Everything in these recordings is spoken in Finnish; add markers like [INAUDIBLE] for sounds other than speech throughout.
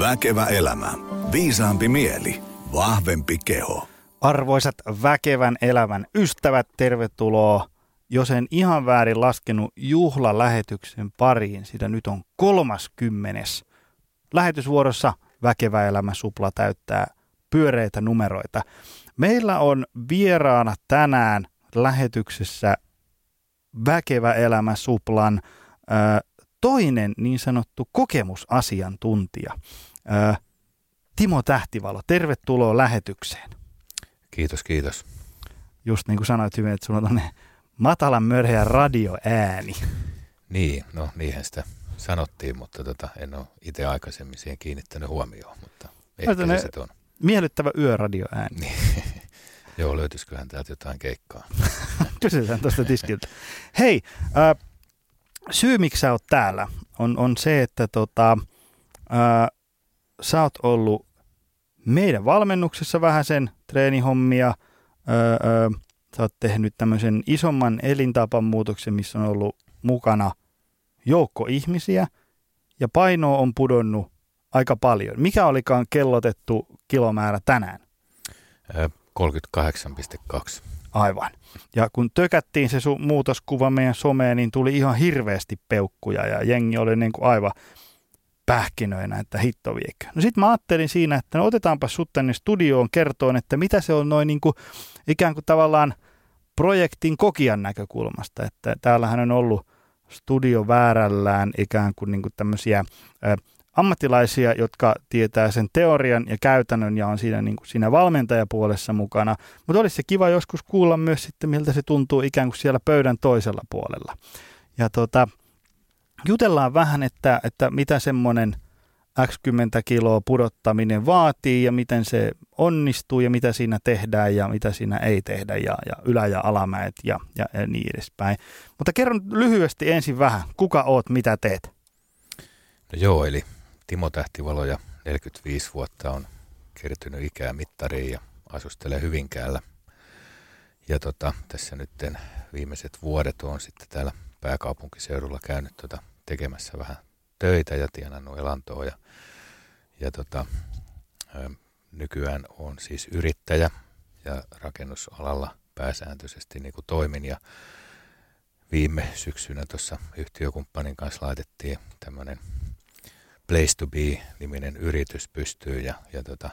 Väkevä elämä. Viisaampi mieli. Vahvempi keho. Arvoisat väkevän elämän ystävät, tervetuloa jos en ihan väärin laskenut juhlalähetyksen pariin, sitä nyt on kolmaskymmenes. Lähetysvuorossa Väkevä elämä supla täyttää pyöreitä numeroita. Meillä on vieraana tänään lähetyksessä Väkevä elämä suplan ö, toinen niin sanottu kokemusasiantuntija. Ö, Timo Tähtivalo, tervetuloa lähetykseen. Kiitos, kiitos. Just niin kuin sanoit hyvin, että sulla on matalan mörheä radioääni. Niin, no niinhän sitä sanottiin, mutta tota, en ole itse aikaisemmin siihen kiinnittänyt huomioon, mutta ehkä se, se on. Miellyttävä yöradioääni. Niin. [LAUGHS] Joo, löytyisiköhän täältä jotain keikkaa. [LAUGHS] Kysytään tuosta tiskiltä. Hei, äh, syy miksi sä oot täällä on, on se, että tota, äh, sä oot ollut meidän valmennuksessa vähän sen treenihommia, äh, äh, sä oot tehnyt tämmöisen isomman elintapan muutoksen, missä on ollut mukana joukko ihmisiä ja paino on pudonnut aika paljon. Mikä olikaan kellotettu kilomäärä tänään? 38,2. Aivan. Ja kun tökättiin se su- muutoskuva meidän someen, niin tuli ihan hirveästi peukkuja ja jengi oli niin kuin aivan pähkinöinä, että hitto viekö. No sitten mä ajattelin siinä, että no otetaanpa sut tänne studioon kertoon, että mitä se on noin niin kuin ikään kuin tavallaan projektin kokijan näkökulmasta, että täällähän on ollut studio väärällään ikään kuin, niin kuin tämmöisiä ä, ammattilaisia, jotka tietää sen teorian ja käytännön ja on siinä, niin kuin siinä valmentajapuolessa mukana. Mutta olisi se kiva joskus kuulla myös sitten, miltä se tuntuu ikään kuin siellä pöydän toisella puolella. Ja tota, jutellaan vähän, että, että mitä semmoinen – X 10 kiloa pudottaminen vaatii ja miten se onnistuu ja mitä siinä tehdään ja mitä siinä ei tehdä ja, ja ylä- ja alamäet ja, ja, ja niin edespäin. Mutta kerron lyhyesti ensin vähän, kuka oot, mitä teet? No joo, eli Timo Tähtivalo ja 45 vuotta on kertynyt ikää mittariin ja asustelee Hyvinkäällä. Ja tota, tässä nyt viimeiset vuodet on sitten täällä pääkaupunkiseudulla käynyt tota tekemässä vähän töitä ja tienannut elantoa. Ja, ja tota, nykyään on siis yrittäjä ja rakennusalalla pääsääntöisesti niin kuin toimin. Ja viime syksynä tuossa yhtiökumppanin kanssa laitettiin tämmöinen Place to Be-niminen yritys pystyy ja, ja tota,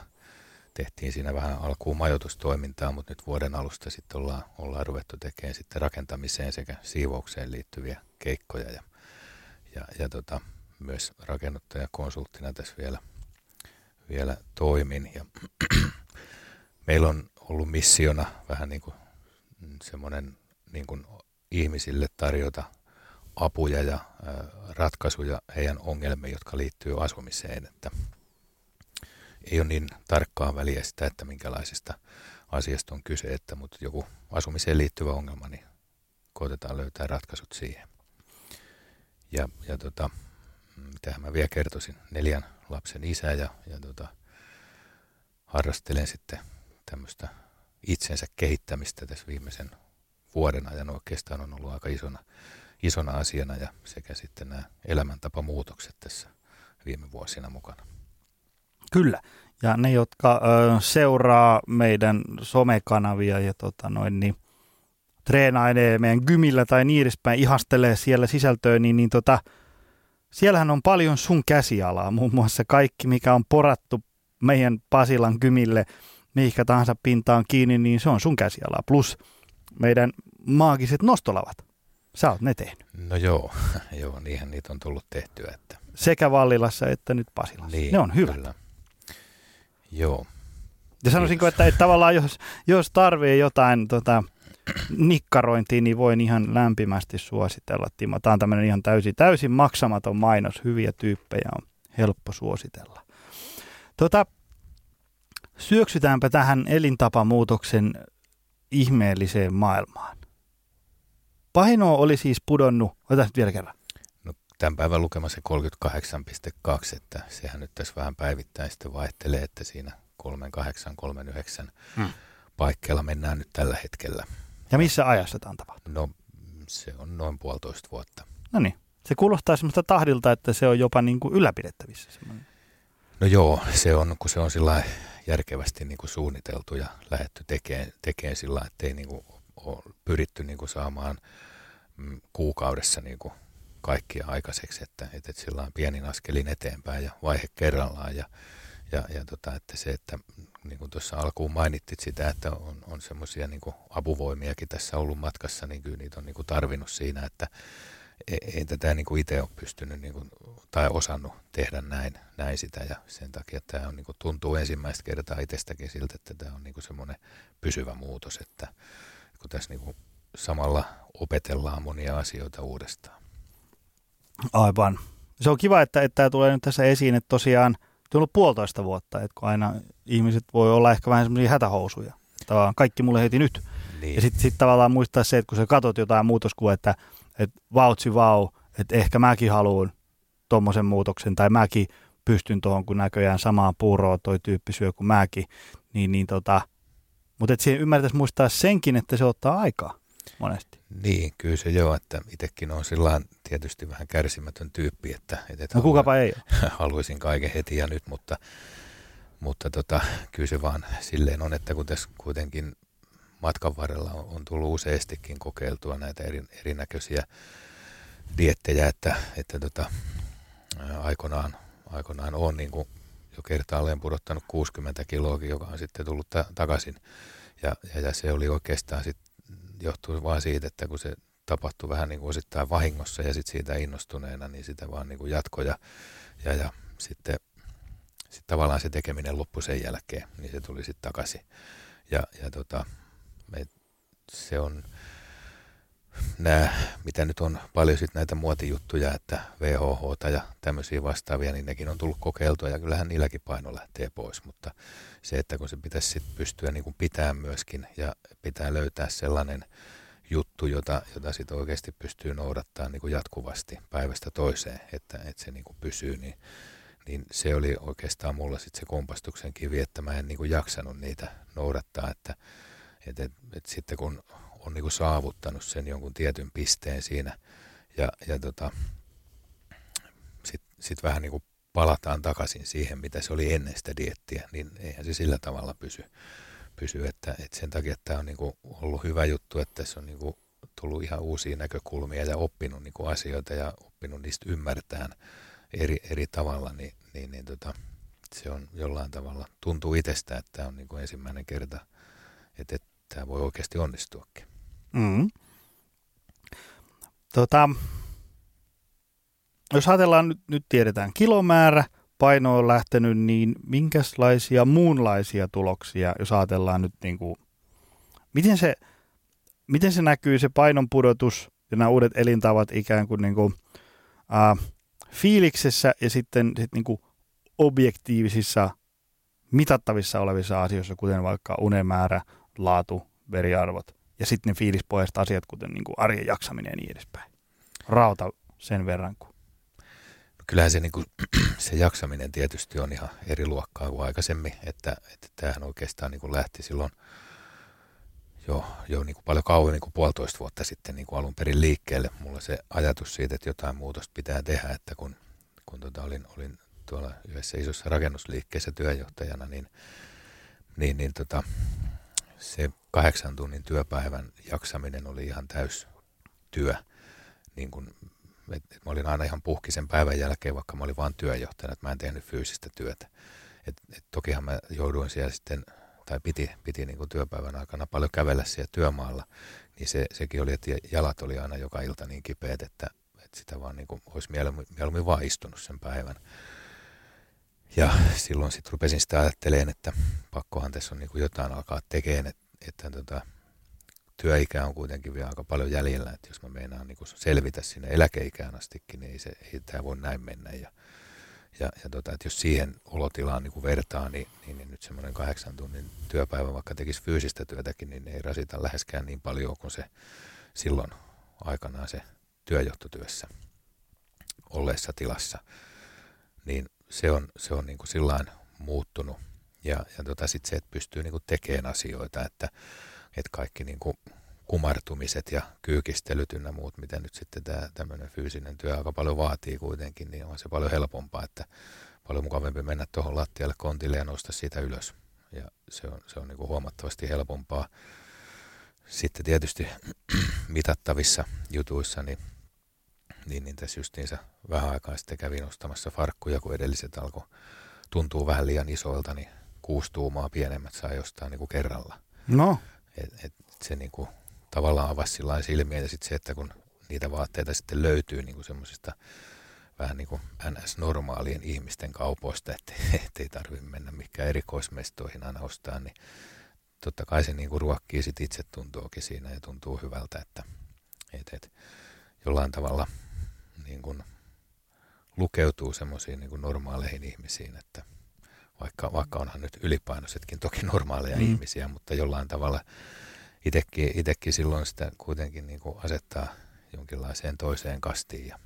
tehtiin siinä vähän alkuun majoitustoimintaa, mutta nyt vuoden alusta sitten ollaan, ollaan ruvettu tekemään sitten rakentamiseen sekä siivoukseen liittyviä keikkoja ja, ja, tota, myös rakennuttajakonsulttina tässä vielä, vielä toimin. Ja [CLEARS THROAT] meillä on ollut missiona vähän niin kuin semmoinen niin kuin ihmisille tarjota apuja ja ratkaisuja heidän ongelmiin, jotka liittyy asumiseen. Että ei ole niin tarkkaa väliä sitä, että minkälaisesta asiasta on kyse, että mutta joku asumiseen liittyvä ongelma, niin koitetaan löytää ratkaisut siihen. Ja, ja tota, mitä mä vielä kertoisin, neljän lapsen isä ja, ja tota, harrastelen sitten tämmöistä itsensä kehittämistä tässä viimeisen vuoden ajan oikeastaan on ollut aika isona, isona asiana ja sekä sitten nämä elämäntapamuutokset tässä viime vuosina mukana. Kyllä. Ja ne, jotka ö, seuraa meidän somekanavia ja tota noin, niin treenailee meidän gymillä tai niin edespäin, ihastelee siellä sisältöä, niin, niin tota, siellähän on paljon sun käsialaa, muun muassa kaikki, mikä on porattu meidän Pasilan kymille, mihinkä tahansa pintaan kiinni, niin se on sun käsialaa. Plus meidän maagiset nostolavat. Sä oot ne tehnyt. No joo, [LAUGHS] joo niinhän niitä on tullut tehtyä. Että... Sekä Vallilassa että nyt Pasilassa. Niin, ne on hyvät. Kyllä. Joo. Ja sanoisinko, että, että tavallaan jos, jos tarvii jotain tota, nikkarointiin, niin voin ihan lämpimästi suositella. Timo. Tämä on tämmöinen ihan täysin, täysin maksamaton mainos. Hyviä tyyppejä on helppo suositella. Tota, syöksytäänpä tähän elintapamuutoksen ihmeelliseen maailmaan. Paino oli siis pudonnut, otetaan vielä kerran. No, tämän päivän lukema se 38,2, että sehän nyt tässä vähän päivittäin sitten vaihtelee, että siinä 38, 39 hmm. paikkeilla mennään nyt tällä hetkellä. Ja missä ajassa tämä on tapahtunut? No se on noin puolitoista vuotta. No niin. Se kuulostaa semmoista tahdilta, että se on jopa niin kuin ylläpidettävissä. Semmoinen. No joo, se on, kun se on sillä järkevästi niin kuin suunniteltu ja lähetty tekemään, tekemään sillä että ei niin kuin ole pyritty niin kuin saamaan mm, kuukaudessa niin kuin kaikkia aikaiseksi, että, että, että sillä on pienin askelin eteenpäin ja vaihe kerrallaan ja, ja, ja tota, että se, että niin kuin tuossa alkuun mainittit sitä, että on, on semmoisia niin apuvoimiakin tässä ollut matkassa, niin kyllä niitä on niin kuin tarvinnut siinä, että ei, ei tätä niin kuin itse ole pystynyt niin kuin, tai osannut tehdä näin, näin sitä ja sen takia tämä on, niin kuin, tuntuu ensimmäistä kertaa itsestäkin siltä, että tämä on niin kuin semmoinen pysyvä muutos, että kun tässä niin kuin samalla opetellaan monia asioita uudestaan. Aivan. Se on kiva, että, että tämä tulee nyt tässä esiin, että tosiaan tullut puolitoista vuotta, että kun aina ihmiset voi olla ehkä vähän semmoisia hätähousuja. Tavallaan kaikki mulle heti nyt. Niin. Ja sitten sit tavallaan muistaa se, että kun sä katot jotain muutoskuvaa, että, että vautsi vau, että ehkä mäkin haluan tuommoisen muutoksen, tai mäkin pystyn tuohon, kun näköjään samaan puuroon toi tyyppi syö kuin mäkin, niin, niin tota, mutta että siihen ymmärtäisi muistaa senkin, että se ottaa aikaa monesti. Niin, kyllä se joo, että itsekin on sillä tietysti vähän kärsimätön tyyppi, että, että no kukapa ei [LAUGHS] haluaisin kaiken heti ja nyt, mutta, mutta tota, kyllä se vaan silleen on, että kun tässä kuitenkin matkan varrella on, on tullut useastikin kokeiltua näitä eri, erinäköisiä diettejä, että, että tota, aikoinaan, aikoinaan on niin kuin jo kertaalleen pudottanut 60 kiloa, joka on sitten tullut ta- takaisin. Ja, ja, ja se oli oikeastaan sitten johtuu vain siitä, että kun se tapahtui vähän niin kuin osittain vahingossa ja sitten siitä innostuneena, niin sitä vaan niin kuin jatkoi ja, ja, ja sitten sit tavallaan se tekeminen loppui sen jälkeen, niin se tuli sitten takaisin. Ja, ja tota, me, se on nämä, mitä nyt on paljon sitten näitä muotijuttuja, että VHH ja tämmöisiä vastaavia, niin nekin on tullut kokeiltua ja kyllähän niilläkin paino lähtee pois, mutta se, että kun se pitäisi sitten pystyä niin pitää myöskin ja pitää löytää sellainen juttu, jota, jota sitten oikeasti pystyy noudattamaan niin jatkuvasti päivästä toiseen, että, että se niin pysyy, niin, niin se oli oikeastaan mulla sitten se kompastuksen kivi, että mä en niin jaksanut niitä noudattaa, että, että, että, että sitten kun on niin kuin saavuttanut sen jonkun tietyn pisteen siinä ja, ja tota, sitten sit vähän niin kuin palataan takaisin siihen, mitä se oli ennen sitä diettiä, niin eihän se sillä tavalla pysy. pysy että, että sen takia tämä on niin kuin ollut hyvä juttu, että se on niin kuin tullut ihan uusia näkökulmia ja oppinut niin kuin asioita ja oppinut niistä ymmärtää eri, eri tavalla, niin, niin, niin tota, se on jollain tavalla, tuntuu itsestä, että tämä on niin kuin ensimmäinen kerta, että, että tämä voi oikeasti onnistuakin. Mm. Tota, jos ajatellaan, nyt, nyt tiedetään kilomäärä, paino on lähtenyt, niin minkälaisia muunlaisia tuloksia, jos ajatellaan nyt niin kuin, miten se, miten se näkyy se painon pudotus ja nämä uudet elintavat ikään kuin, niin kuin äh, fiiliksessä ja sitten sit niin kuin objektiivisissa mitattavissa olevissa asioissa, kuten vaikka unemäärä, laatu, veriarvot ja sitten ne fiilispohjaiset asiat, kuten niin kuin arjen jaksaminen ja niin edespäin. Rauta sen verran kuin kyllähän se, niin kuin, [CLEARS THROAT] se jaksaminen tietysti on ihan eri luokkaa kuin aikaisemmin, että, että tämähän oikeastaan niin kuin lähti silloin jo, jo niin kuin paljon kauemmin kuin puolitoista vuotta sitten niin kuin alun perin liikkeelle. Mulla se ajatus siitä, että jotain muutosta pitää tehdä, että kun, kun tota olin, olin tuolla yhdessä isossa rakennusliikkeessä työjohtajana, niin, niin, niin tota, se kahdeksan tunnin työpäivän jaksaminen oli ihan täys työ, niin kuin et, et mä olin aina ihan puhki sen päivän jälkeen, vaikka mä olin vain työjohtajana, että mä en tehnyt fyysistä työtä. Et, et tokihan mä jouduin siellä sitten, tai piti, piti niin kuin työpäivän aikana paljon kävellä siellä työmaalla, niin se, sekin oli, että jalat oli aina joka ilta niin kipeät, että, että sitä vaan niin olisi mieluummin, mieluummin vaan istunut sen päivän. Ja silloin sitten rupesin sitä ajattelemaan, että pakkohan tässä on niin kuin jotain alkaa tekemään, että, että tota, työikä on kuitenkin vielä aika paljon jäljellä, että jos mä meinaan niin selvitä sinne eläkeikään astikin, niin ei, se, ei tämä voi näin mennä. Ja, ja, ja tota, että jos siihen olotilaan niin vertaa, niin, niin, niin nyt semmoinen kahdeksan tunnin työpäivä, vaikka tekisi fyysistä työtäkin, niin ei rasita läheskään niin paljon kuin se silloin aikanaan se työjohtotyössä olleessa tilassa. Niin se on, se on niin kuin sillain muuttunut. Ja, ja tota, sitten se, että pystyy niin kuin tekemään asioita, että että kaikki niin kuin kumartumiset ja kyykistelyt ynnä muut, mitä nyt sitten tämä tämmöinen fyysinen työ aika paljon vaatii kuitenkin, niin on se paljon helpompaa, että paljon mukavampi mennä tuohon lattialle kontille ja nousta siitä ylös. Ja se on, se on niin kuin huomattavasti helpompaa. Sitten tietysti [CLEARS THROAT] mitattavissa jutuissa, niin, niin, niin tässä justiinsa vähän aikaa sitten kävin nostamassa farkkuja, kun edelliset alkoi tuntuu vähän liian isoilta, niin kuusi tuumaa pienemmät saa jostain niin kuin kerralla. No. Et, et se niin kuin, tavallaan avasi sillä silmiä ja sitten se, että kun niitä vaatteita sitten löytyy niin semmoisista vähän niin kuin NS-normaalien ihmisten kaupoista, että [LAUGHS] ei tarvitse mennä mikään erikoismestoihin aina ostaa, niin totta kai se niin kuin ruokkii sit itse tuntuukin siinä ja tuntuu hyvältä, että et, et, jollain tavalla niin kuin lukeutuu semmoisiin niin normaaleihin ihmisiin, että vaikka, vaikka onhan nyt ylipainoisetkin toki normaaleja mm. ihmisiä, mutta jollain tavalla itsekin, silloin sitä kuitenkin niin kuin asettaa jonkinlaiseen toiseen kastiin ja,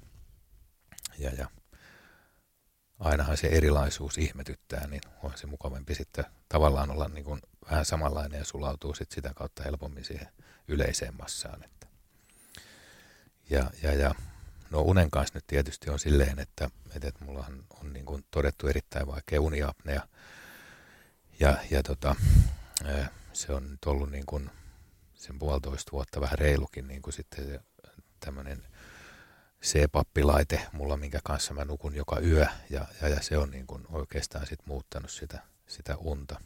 ja, ja ainahan se erilaisuus ihmetyttää, niin on se mukavampi sitten tavallaan olla niin kuin vähän samanlainen ja sulautuu sitten sitä kautta helpommin siihen yleiseen massaan. Että. Ja, ja, ja no unen kanssa nyt tietysti on silleen, että, että, että mulla on, niin kuin todettu erittäin vaikea uniapnea. Ja, ja tota, se on nyt ollut niin kuin sen puolitoista vuotta vähän reilukin niin kuin sitten tämmöinen C-pappilaite mulla, minkä kanssa mä nukun joka yö, ja, ja, ja se on niin kuin oikeastaan sit muuttanut sitä, sitä unta.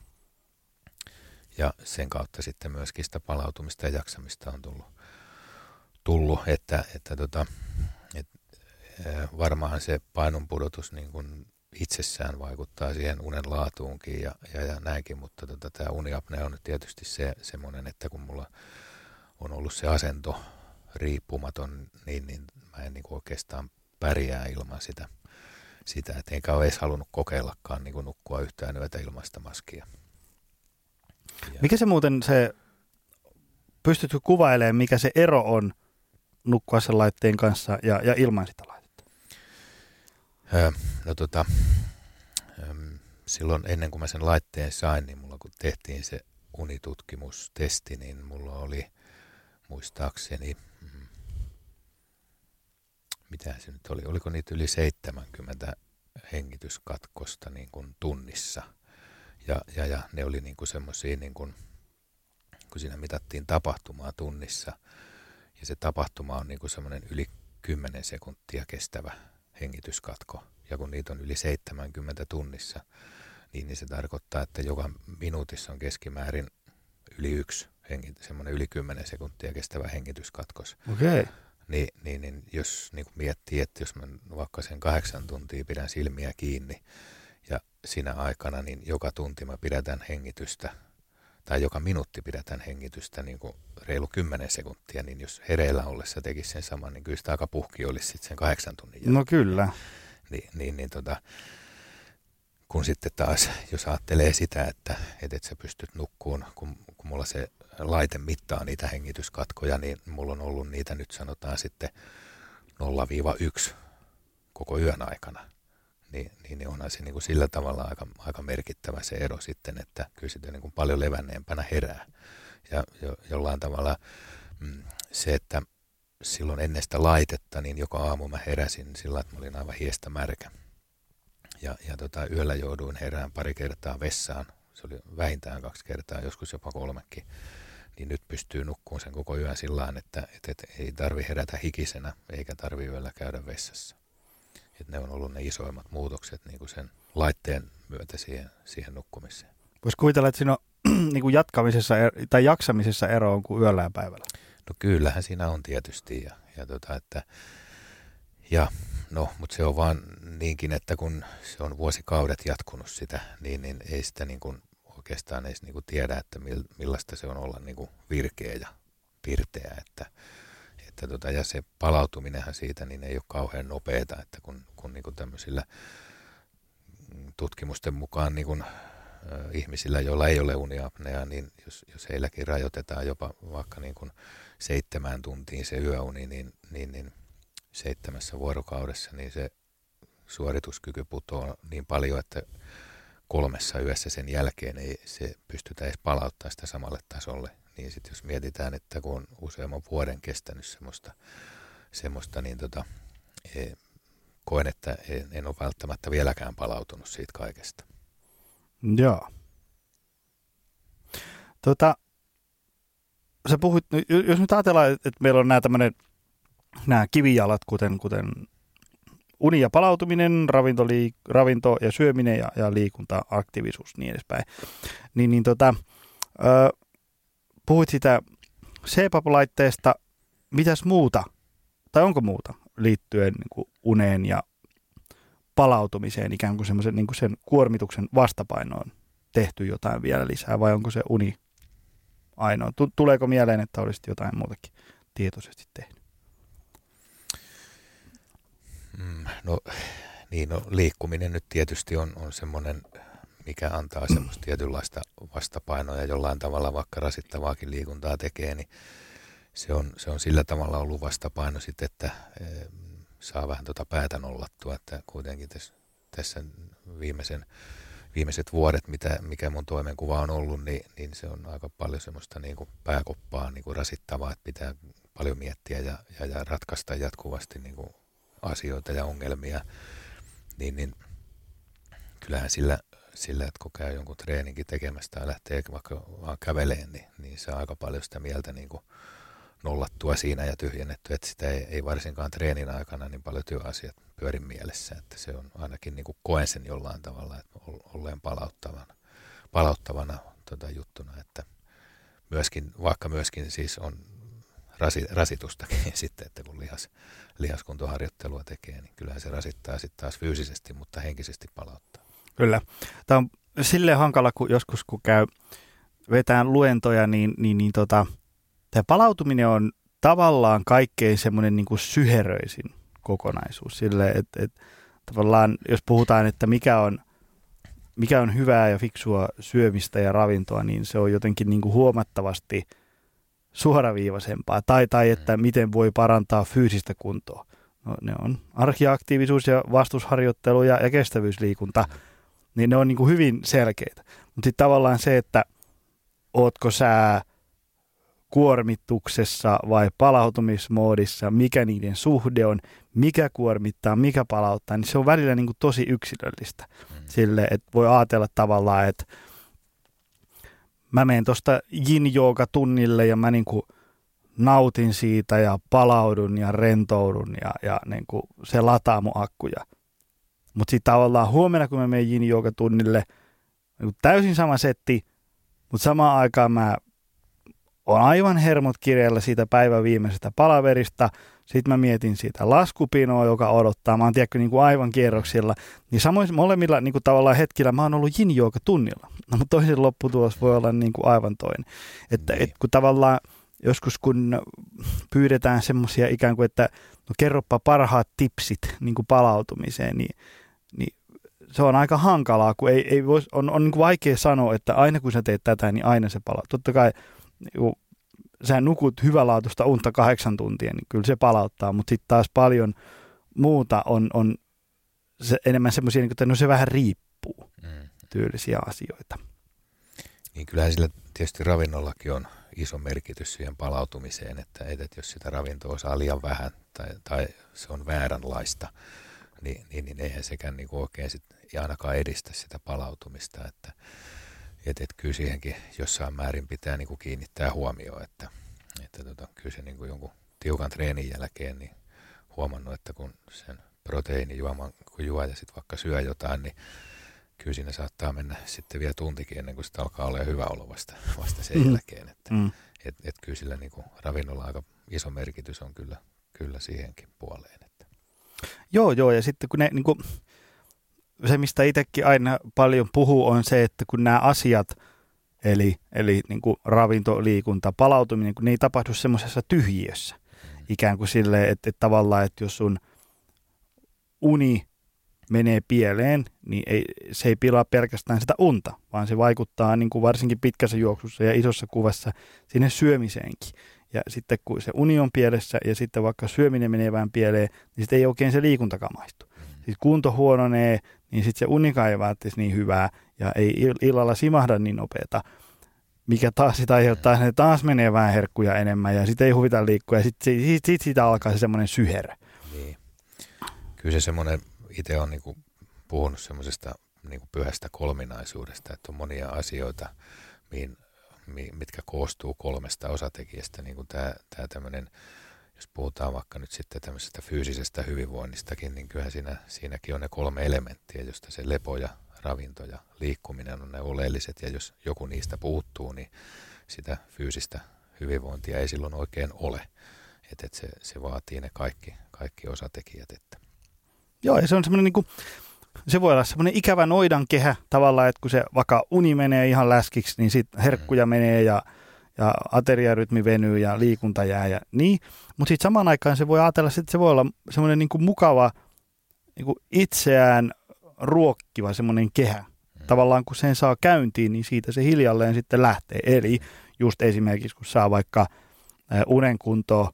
Ja sen kautta sitten myöskin sitä palautumista ja jaksamista on tullut, tullut että, että tota, varmaan se painonpudotus niin kuin itsessään vaikuttaa siihen unen laatuunkin ja, ja, ja näinkin, mutta tota, tämä uniapnea on nyt tietysti se, semmoinen, että kun mulla on ollut se asento riippumaton, niin, niin mä en niin kuin oikeastaan pärjää ilman sitä, sitä että enkä ole edes halunnut kokeillakaan niin kuin nukkua yhtään yötä ilmaista maskia. Ja. Mikä se muuten se, pystytkö kuvailemaan, mikä se ero on nukkua sen laitteen kanssa ja, ja ilman sitä laitetta? No tota, silloin ennen kuin mä sen laitteen sain, niin mulla kun tehtiin se unitutkimustesti, niin mulla oli muistaakseni mitä se nyt oli, oliko niitä yli 70 hengityskatkosta niin kuin tunnissa. Ja, ja, ja ne oli niin kuin semmoisia, niin kuin, kun siinä mitattiin tapahtumaa tunnissa, ja se tapahtuma on niin kuin semmoinen yli 10 sekuntia kestävä hengityskatko, ja kun niitä on yli 70 tunnissa, niin, niin se tarkoittaa, että joka minuutissa on keskimäärin yli yksi, semmoinen yli 10 sekuntia kestävä hengityskatkos. Okei. Okay niin, niin, niin jos niin miettii, että jos mä vaikka sen kahdeksan tuntia pidän silmiä kiinni ja siinä aikana niin joka tunti mä pidätän hengitystä tai joka minuutti pidätän hengitystä niin kuin reilu kymmenen sekuntia, niin jos hereillä ollessa tekisi sen saman, niin kyllä sitä aika puhki olisi sitten sen kahdeksan tunnin jälkeen. No kyllä. Niin, niin, niin tota, kun sitten taas, jos ajattelee sitä, että, että et sä pystyt nukkuun, kun, kun mulla se laite mittaa niitä hengityskatkoja, niin mulla on ollut niitä nyt sanotaan sitten 0-1 koko yön aikana. Niin, niin, niin onhan se niin kuin sillä tavalla aika, aika merkittävä se ero sitten, että kyllä sitten niin kuin paljon levänneempänä herää. Ja jo, jollain tavalla mm, se, että silloin ennen sitä laitetta, niin joka aamu mä heräsin sillä, että mä olin aivan hiestä märkä. Ja, ja tota, yöllä jouduin herään pari kertaa vessaan. Se oli vähintään kaksi kertaa, joskus jopa kolmekin niin nyt pystyy nukkuun sen koko yön sillä että, että, että ei tarvi herätä hikisenä eikä tarvi yöllä käydä vessassa. Että ne on ollut ne isoimmat muutokset niin kuin sen laitteen myötä siihen, siihen nukkumiseen. Voisi kuvitella, että siinä on [CLEARS THROAT] niin kuin jatkamisessa er, tai jaksamisessa ero on kuin yöllä ja päivällä. No kyllähän siinä on tietysti. Ja, ja, tota, että, ja no, mutta se on vaan niinkin, että kun se on vuosikaudet jatkunut sitä, niin, niin ei sitä niin kuin oikeastaan edes niin kuin tiedä, että millaista se on olla niin kuin virkeä ja pirteä. Että, että tota, ja se palautuminenhan siitä niin ei ole kauhean nopeeta, että kun, kun niin kuin tämmöisillä tutkimusten mukaan niin kuin, ihmisillä, joilla ei ole uniapnea, niin jos, jos heilläkin rajoitetaan jopa vaikka niin kuin seitsemään tuntiin se yöuni, niin, niin, niin seitsemässä vuorokaudessa, niin se suorituskyky putoaa niin paljon, että kolmessa yössä sen jälkeen ei se pystytä edes palauttaa sitä samalle tasolle. Niin sitten jos mietitään, että kun on useamman vuoden kestänyt semmoista, semmoista niin tota, e, koen, että en, en ole välttämättä vieläkään palautunut siitä kaikesta. Joo. Tota, sä puhuit, jos nyt ajatellaan, että meillä on nämä nämä kivijalat, kuten, kuten uni ja palautuminen, ravinto, liik- ravinto ja syöminen ja, ja liikunta, aktiivisuus niin edespäin. Niin, niin tota, ö, puhuit sitä CPAP-laitteesta, mitäs muuta, tai onko muuta liittyen niin kuin uneen ja palautumiseen ikään kuin, semmoisen, niin kuin sen kuormituksen vastapainoon tehty jotain vielä lisää vai onko se uni ainoa? Tuleeko mieleen, että olisit jotain muutakin tietoisesti tehnyt? Mm, no niin, no liikkuminen nyt tietysti on, on semmoinen, mikä antaa semmoista tietynlaista vastapainoa ja jollain tavalla vaikka rasittavaakin liikuntaa tekee, niin se on, se on sillä tavalla ollut vastapaino sitten, että e, saa vähän tuota päätä nollattua, että kuitenkin tässä, tässä viimeisen, viimeiset vuodet, mitä, mikä mun toimenkuva on ollut, niin, niin se on aika paljon semmoista niin kuin pääkoppaa niin kuin rasittavaa, että pitää paljon miettiä ja, ja, ja ratkaista jatkuvasti niin kuin asioita ja ongelmia, niin, niin kyllähän sillä, sillä, että kun käy jonkun treeninkin tekemästä ja lähtee vaikka vaan käveleen, niin, niin se on aika paljon sitä mieltä niin kuin nollattua siinä ja tyhjennetty, että sitä ei, ei varsinkaan treenin aikana niin paljon työasiat pyöri mielessä, että se on ainakin niin kuin koen sen jollain tavalla, että olleen palauttavana, palauttavana tota juttuna, että myöskin, vaikka myöskin siis on rasi, rasitustakin [LAUGHS] sitten, että kun lihas, lihaskuntoharjoittelua tekee, niin kyllähän se rasittaa sitten taas fyysisesti, mutta henkisesti palauttaa. Kyllä. Tämä on silleen hankala, kun joskus kun käy vetään luentoja, niin, niin, niin tota, tämä palautuminen on tavallaan kaikkein semmoinen niin kuin syheröisin kokonaisuus. Sille, että, että tavallaan, jos puhutaan, että mikä on, mikä on hyvää ja fiksua syömistä ja ravintoa, niin se on jotenkin niin kuin huomattavasti – suoraviivaisempaa, tai, tai että mm. miten voi parantaa fyysistä kuntoa. No, ne on arkiaktiivisuus ja vastusharjoittelu ja, ja kestävyysliikunta, mm. Niin ne on niin kuin hyvin selkeitä. Mutta sitten tavallaan se, että ootko sä kuormituksessa vai palautumismoodissa, mikä niiden suhde on, mikä kuormittaa, mikä palauttaa, niin se on välillä niin kuin tosi yksilöllistä. Mm. Sille, että voi ajatella tavallaan, että mä menen tuosta yin tunnille ja mä niinku nautin siitä ja palaudun ja rentoudun ja, ja niinku se lataa mun akkuja. Mutta sitten tavallaan huomenna, kun mä menen yin tunnille, niin täysin sama setti, mutta samaan aikaan mä on aivan hermot kirjalla siitä päivän viimeisestä palaverista – sitten mä mietin siitä laskupinoa, joka odottaa. Mä oon tiedätkö, niin kuin aivan kierroksilla. Niin samoin molemmilla niin kuin tavallaan hetkillä mä oon ollut yin tunnilla. No, mutta toisen lopputulos voi olla niin kuin aivan toinen. Että niin. et, kun tavallaan joskus kun pyydetään semmoisia ikään kuin, että no kerropa parhaat tipsit niin kuin palautumiseen, niin, niin se on aika hankalaa, kun ei, ei vois, on, on niin vaikea sanoa, että aina kun sä teet tätä, niin aina se palaa. Totta kai niin sä nukut hyvälaatuista unta kahdeksan tuntia, niin kyllä se palauttaa, mutta sitten taas paljon muuta on, on se, enemmän semmoisia, niin että no se vähän riippuu mm. tyylisiä asioita. Niin kyllähän sillä tietysti ravinnollakin on iso merkitys siihen palautumiseen, että, että jos sitä ravintoa saa liian vähän tai, tai se on vääränlaista, niin, niin, niin eihän sekään niin oikein sit, ei ainakaan edistä sitä palautumista, että että, että kyllä siihenkin jossain määrin pitää niin kuin kiinnittää huomioon, että, että tota, kyllä se niin kuin jonkun tiukan treenin jälkeen niin huomannut, että kun sen proteiinijuoman kun juo ja sitten vaikka syö jotain, niin kyllä siinä saattaa mennä sitten vielä tuntikin ennen kuin sitä alkaa olla hyvä olo vasta, vasta sen mm. jälkeen. Että, mm. et, et kyllä sillä niin kuin ravinnolla aika iso merkitys on kyllä, kyllä siihenkin puoleen. Joo, joo, ja sitten kun ne niin kuin, se, mistä itsekin aina paljon puhuu, on se, että kun nämä asiat, eli, eli niin kuin ravinto, liikunta, palautuminen, kun ne ei tapahdu semmoisessa tyhjiössä. Mm. Ikään kuin silleen, että, että tavallaan, että jos sun uni menee pieleen, niin ei, se ei pilaa pelkästään sitä unta, vaan se vaikuttaa niin kuin varsinkin pitkässä juoksussa ja isossa kuvassa sinne syömiseenkin. Ja sitten kun se uni on pielessä ja sitten vaikka syöminen menee vähän pieleen, niin sitten ei oikein se liikuntakaan maistu. Mm. Siis kunto huononee, niin sitten se unikaan ei välttämättä niin hyvää ja ei illalla simahda niin nopeata, mikä taas sitä aiheuttaa, että taas menee vähän herkkuja enemmän ja sitten ei huvita liikkua ja sitten sit, sit, sit siitä alkaa se semmoinen syherä. Niin. kyllä se semmoinen, itse on niin kuin puhunut semmoisesta niin kuin pyhästä kolminaisuudesta, että on monia asioita, mihin, mitkä koostuu kolmesta osatekijästä, niin kuin tämä, tämä tämmöinen, jos puhutaan vaikka nyt sitten tämmöisestä fyysisestä hyvinvoinnistakin, niin kyllähän siinä, siinäkin on ne kolme elementtiä, josta se lepo ja ravinto ja liikkuminen on ne oleelliset, ja jos joku niistä puuttuu, niin sitä fyysistä hyvinvointia ei silloin oikein ole. Että et se, se vaatii ne kaikki, kaikki osatekijät. Että. Joo, ja se on semmoinen niin kuin, se voi olla semmoinen ikävä noidan kehä tavallaan, että kun se vaikka uni menee ihan läskiksi, niin sitten herkkuja mm. menee ja, ja ateriarytmi venyy ja liikunta jää ja niin. Mutta sitten samaan aikaan se voi ajatella, että se voi olla semmoinen niin mukava niin kuin itseään ruokkiva semmoinen kehä. Mm. Tavallaan kun sen saa käyntiin, niin siitä se hiljalleen sitten lähtee. Eli just esimerkiksi kun saa vaikka unen kuntoa,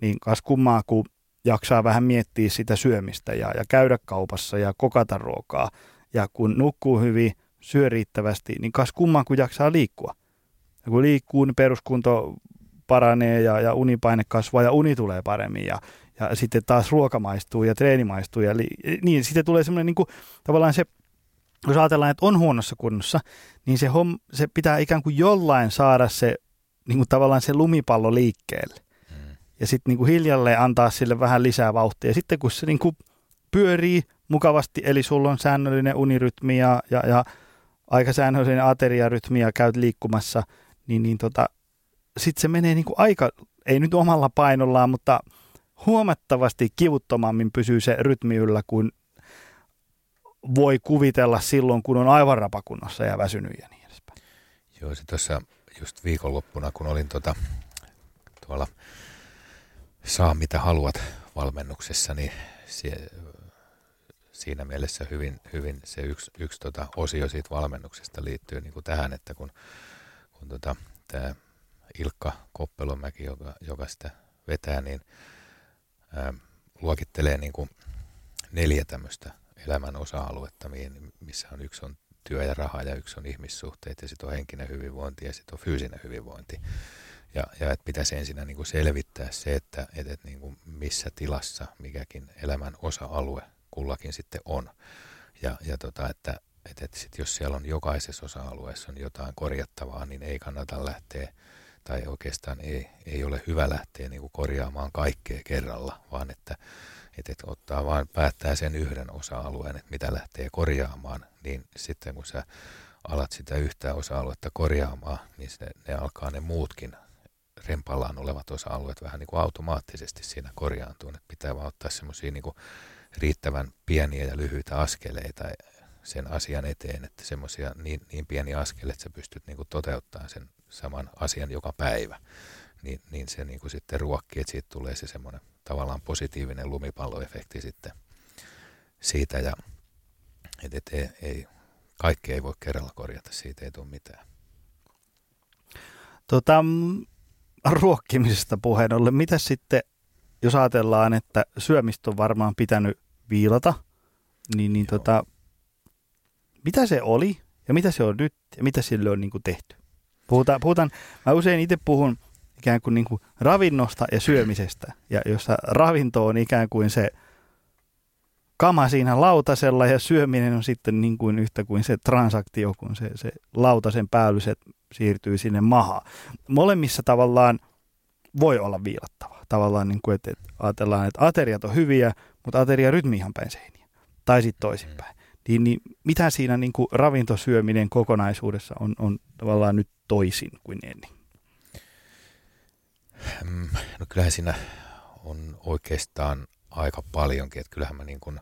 niin kas kummaa, kun jaksaa vähän miettiä sitä syömistä ja, ja käydä kaupassa ja kokata ruokaa. Ja kun nukkuu hyvin, syö riittävästi, niin kas kummaa, kun jaksaa liikkua. Ja kun liikkuu, niin peruskunto paranee ja, ja unipaine kasvaa ja uni tulee paremmin ja, ja sitten taas ruoka maistuu ja treeni maistuu. Ja li, niin sitten tulee semmoinen niin tavallaan se, jos ajatellaan, että on huonossa kunnossa, niin se, hom, se pitää ikään kuin jollain saada se niin kuin tavallaan se lumipallo liikkeelle ja sitten niinku hiljalleen antaa sille vähän lisää vauhtia. Ja sitten kun se niinku pyörii mukavasti, eli sulla on säännöllinen unirytmi ja, ja, ja aika säännöllinen ateriarytmi ja käyt liikkumassa, niin, niin tota, sitten se menee niinku aika, ei nyt omalla painollaan, mutta huomattavasti kivuttomammin pysyy se rytmi yllä, kun voi kuvitella silloin, kun on aivan rapakunnossa ja väsynyt ja niin edespäin. Joo, se tuossa just viikonloppuna, kun olin tuota, tuolla saa mitä haluat valmennuksessa, niin sie, siinä mielessä hyvin, hyvin se yksi, yksi tota osio siitä valmennuksesta liittyy niin kuin tähän, että kun, kun tota, tämä Ilkka Koppelomäki, joka, joka sitä vetää, niin ää, luokittelee niin kuin neljä tämmöistä elämän osa-aluetta, missä on yksi on työ ja raha ja yksi on ihmissuhteet ja sitten on henkinen hyvinvointi ja sitten on fyysinen hyvinvointi. Ja, ja että pitäisi ensin niin kuin selvittää se, että, että, että niin kuin missä tilassa mikäkin elämän osa-alue kullakin sitten on. Ja, ja tota, että, että, että sit jos siellä on jokaisessa osa-alueessa on jotain korjattavaa, niin ei kannata lähteä, tai oikeastaan ei, ei ole hyvä lähteä niin kuin korjaamaan kaikkea kerralla, vaan että, että, että ottaa vaan päättää sen yhden osa-alueen, että mitä lähtee korjaamaan, niin sitten kun sä alat sitä yhtä osa-aluetta korjaamaan, niin se, ne alkaa ne muutkin rempallaan olevat osa-alueet vähän niin kuin automaattisesti siinä korjaantuu. Että pitää vaan ottaa semmoisia niin riittävän pieniä ja lyhyitä askeleita sen asian eteen, että semmoisia niin, niin pieniä askeleita, että sä pystyt niin kuin toteuttamaan sen saman asian joka päivä, niin, niin se niin kuin sitten ruokkii, että siitä tulee se semmoinen tavallaan positiivinen lumipalloefekti sitten siitä ja että et ei, ei, kaikki ei voi kerralla korjata, siitä ei tule mitään. Tota, ruokkimisesta puheen ollen, mitä sitten, jos ajatellaan, että syömistä on varmaan pitänyt viilata, niin, niin tota, mitä se oli ja mitä se on nyt ja mitä sille on niin kuin tehty? Puhutaan, puhutaan, mä usein itse puhun ikään kuin, niin kuin ravinnosta ja syömisestä, ja jossa ravinto on ikään kuin se kama siinä lautasella ja syöminen on sitten niin kuin yhtä kuin se transaktio, kun se, se lautasen päällyset siirtyy sinne mahaan. Molemmissa tavallaan voi olla viilattavaa. Tavallaan niin kuin, että, että ajatellaan, että ateriat on hyviä, mutta ateriarytmi ihan päin seiniä. Tai sitten toisinpäin. Niin, niin mitä siinä niin kuin ravintosyöminen kokonaisuudessa on, on tavallaan nyt toisin kuin ennen? Mm, no kyllähän siinä on oikeastaan aika paljonkin. Että kyllähän mä niin kuin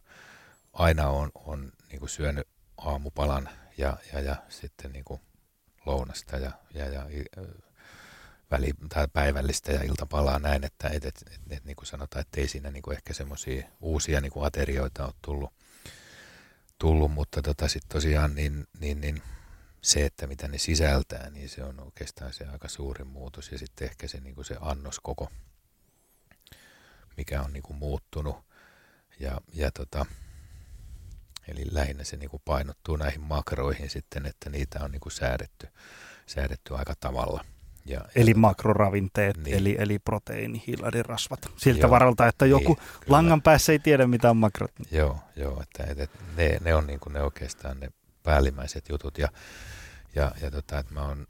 aina on, on niin kuin syönyt aamupalan ja, ja, ja sitten niin kuin lounasta ja, ja, ja väli, tai päivällistä ja iltapalaa näin, että et, et, et, et, niin kuin sanotaan, että ei siinä niin kuin ehkä semmoisia uusia niin kuin aterioita ole tullut, tullut mutta tota sitten tosiaan niin, niin, niin se, että mitä ne sisältää, niin se on oikeastaan se aika suuri muutos ja sitten ehkä se, niin kuin se annos koko, mikä on niin kuin muuttunut. Ja, ja tota, Eli lähinnä se niin kuin painottuu näihin makroihin sitten, että niitä on niin kuin säädetty, säädetty aika tavalla – Ja, Eli makroravinteet, Niin. eli, eli proteiini, hiilarirasvat. Siltä Joo. varalta, että joku Niin, kyllä. langan päässä ei tiedä, mitä on makrot. Joo, joo että, että, että ne, ne on niin kuin ne oikeastaan ne päällimmäiset jutut. Ja, ja, ja tota, että mä oon,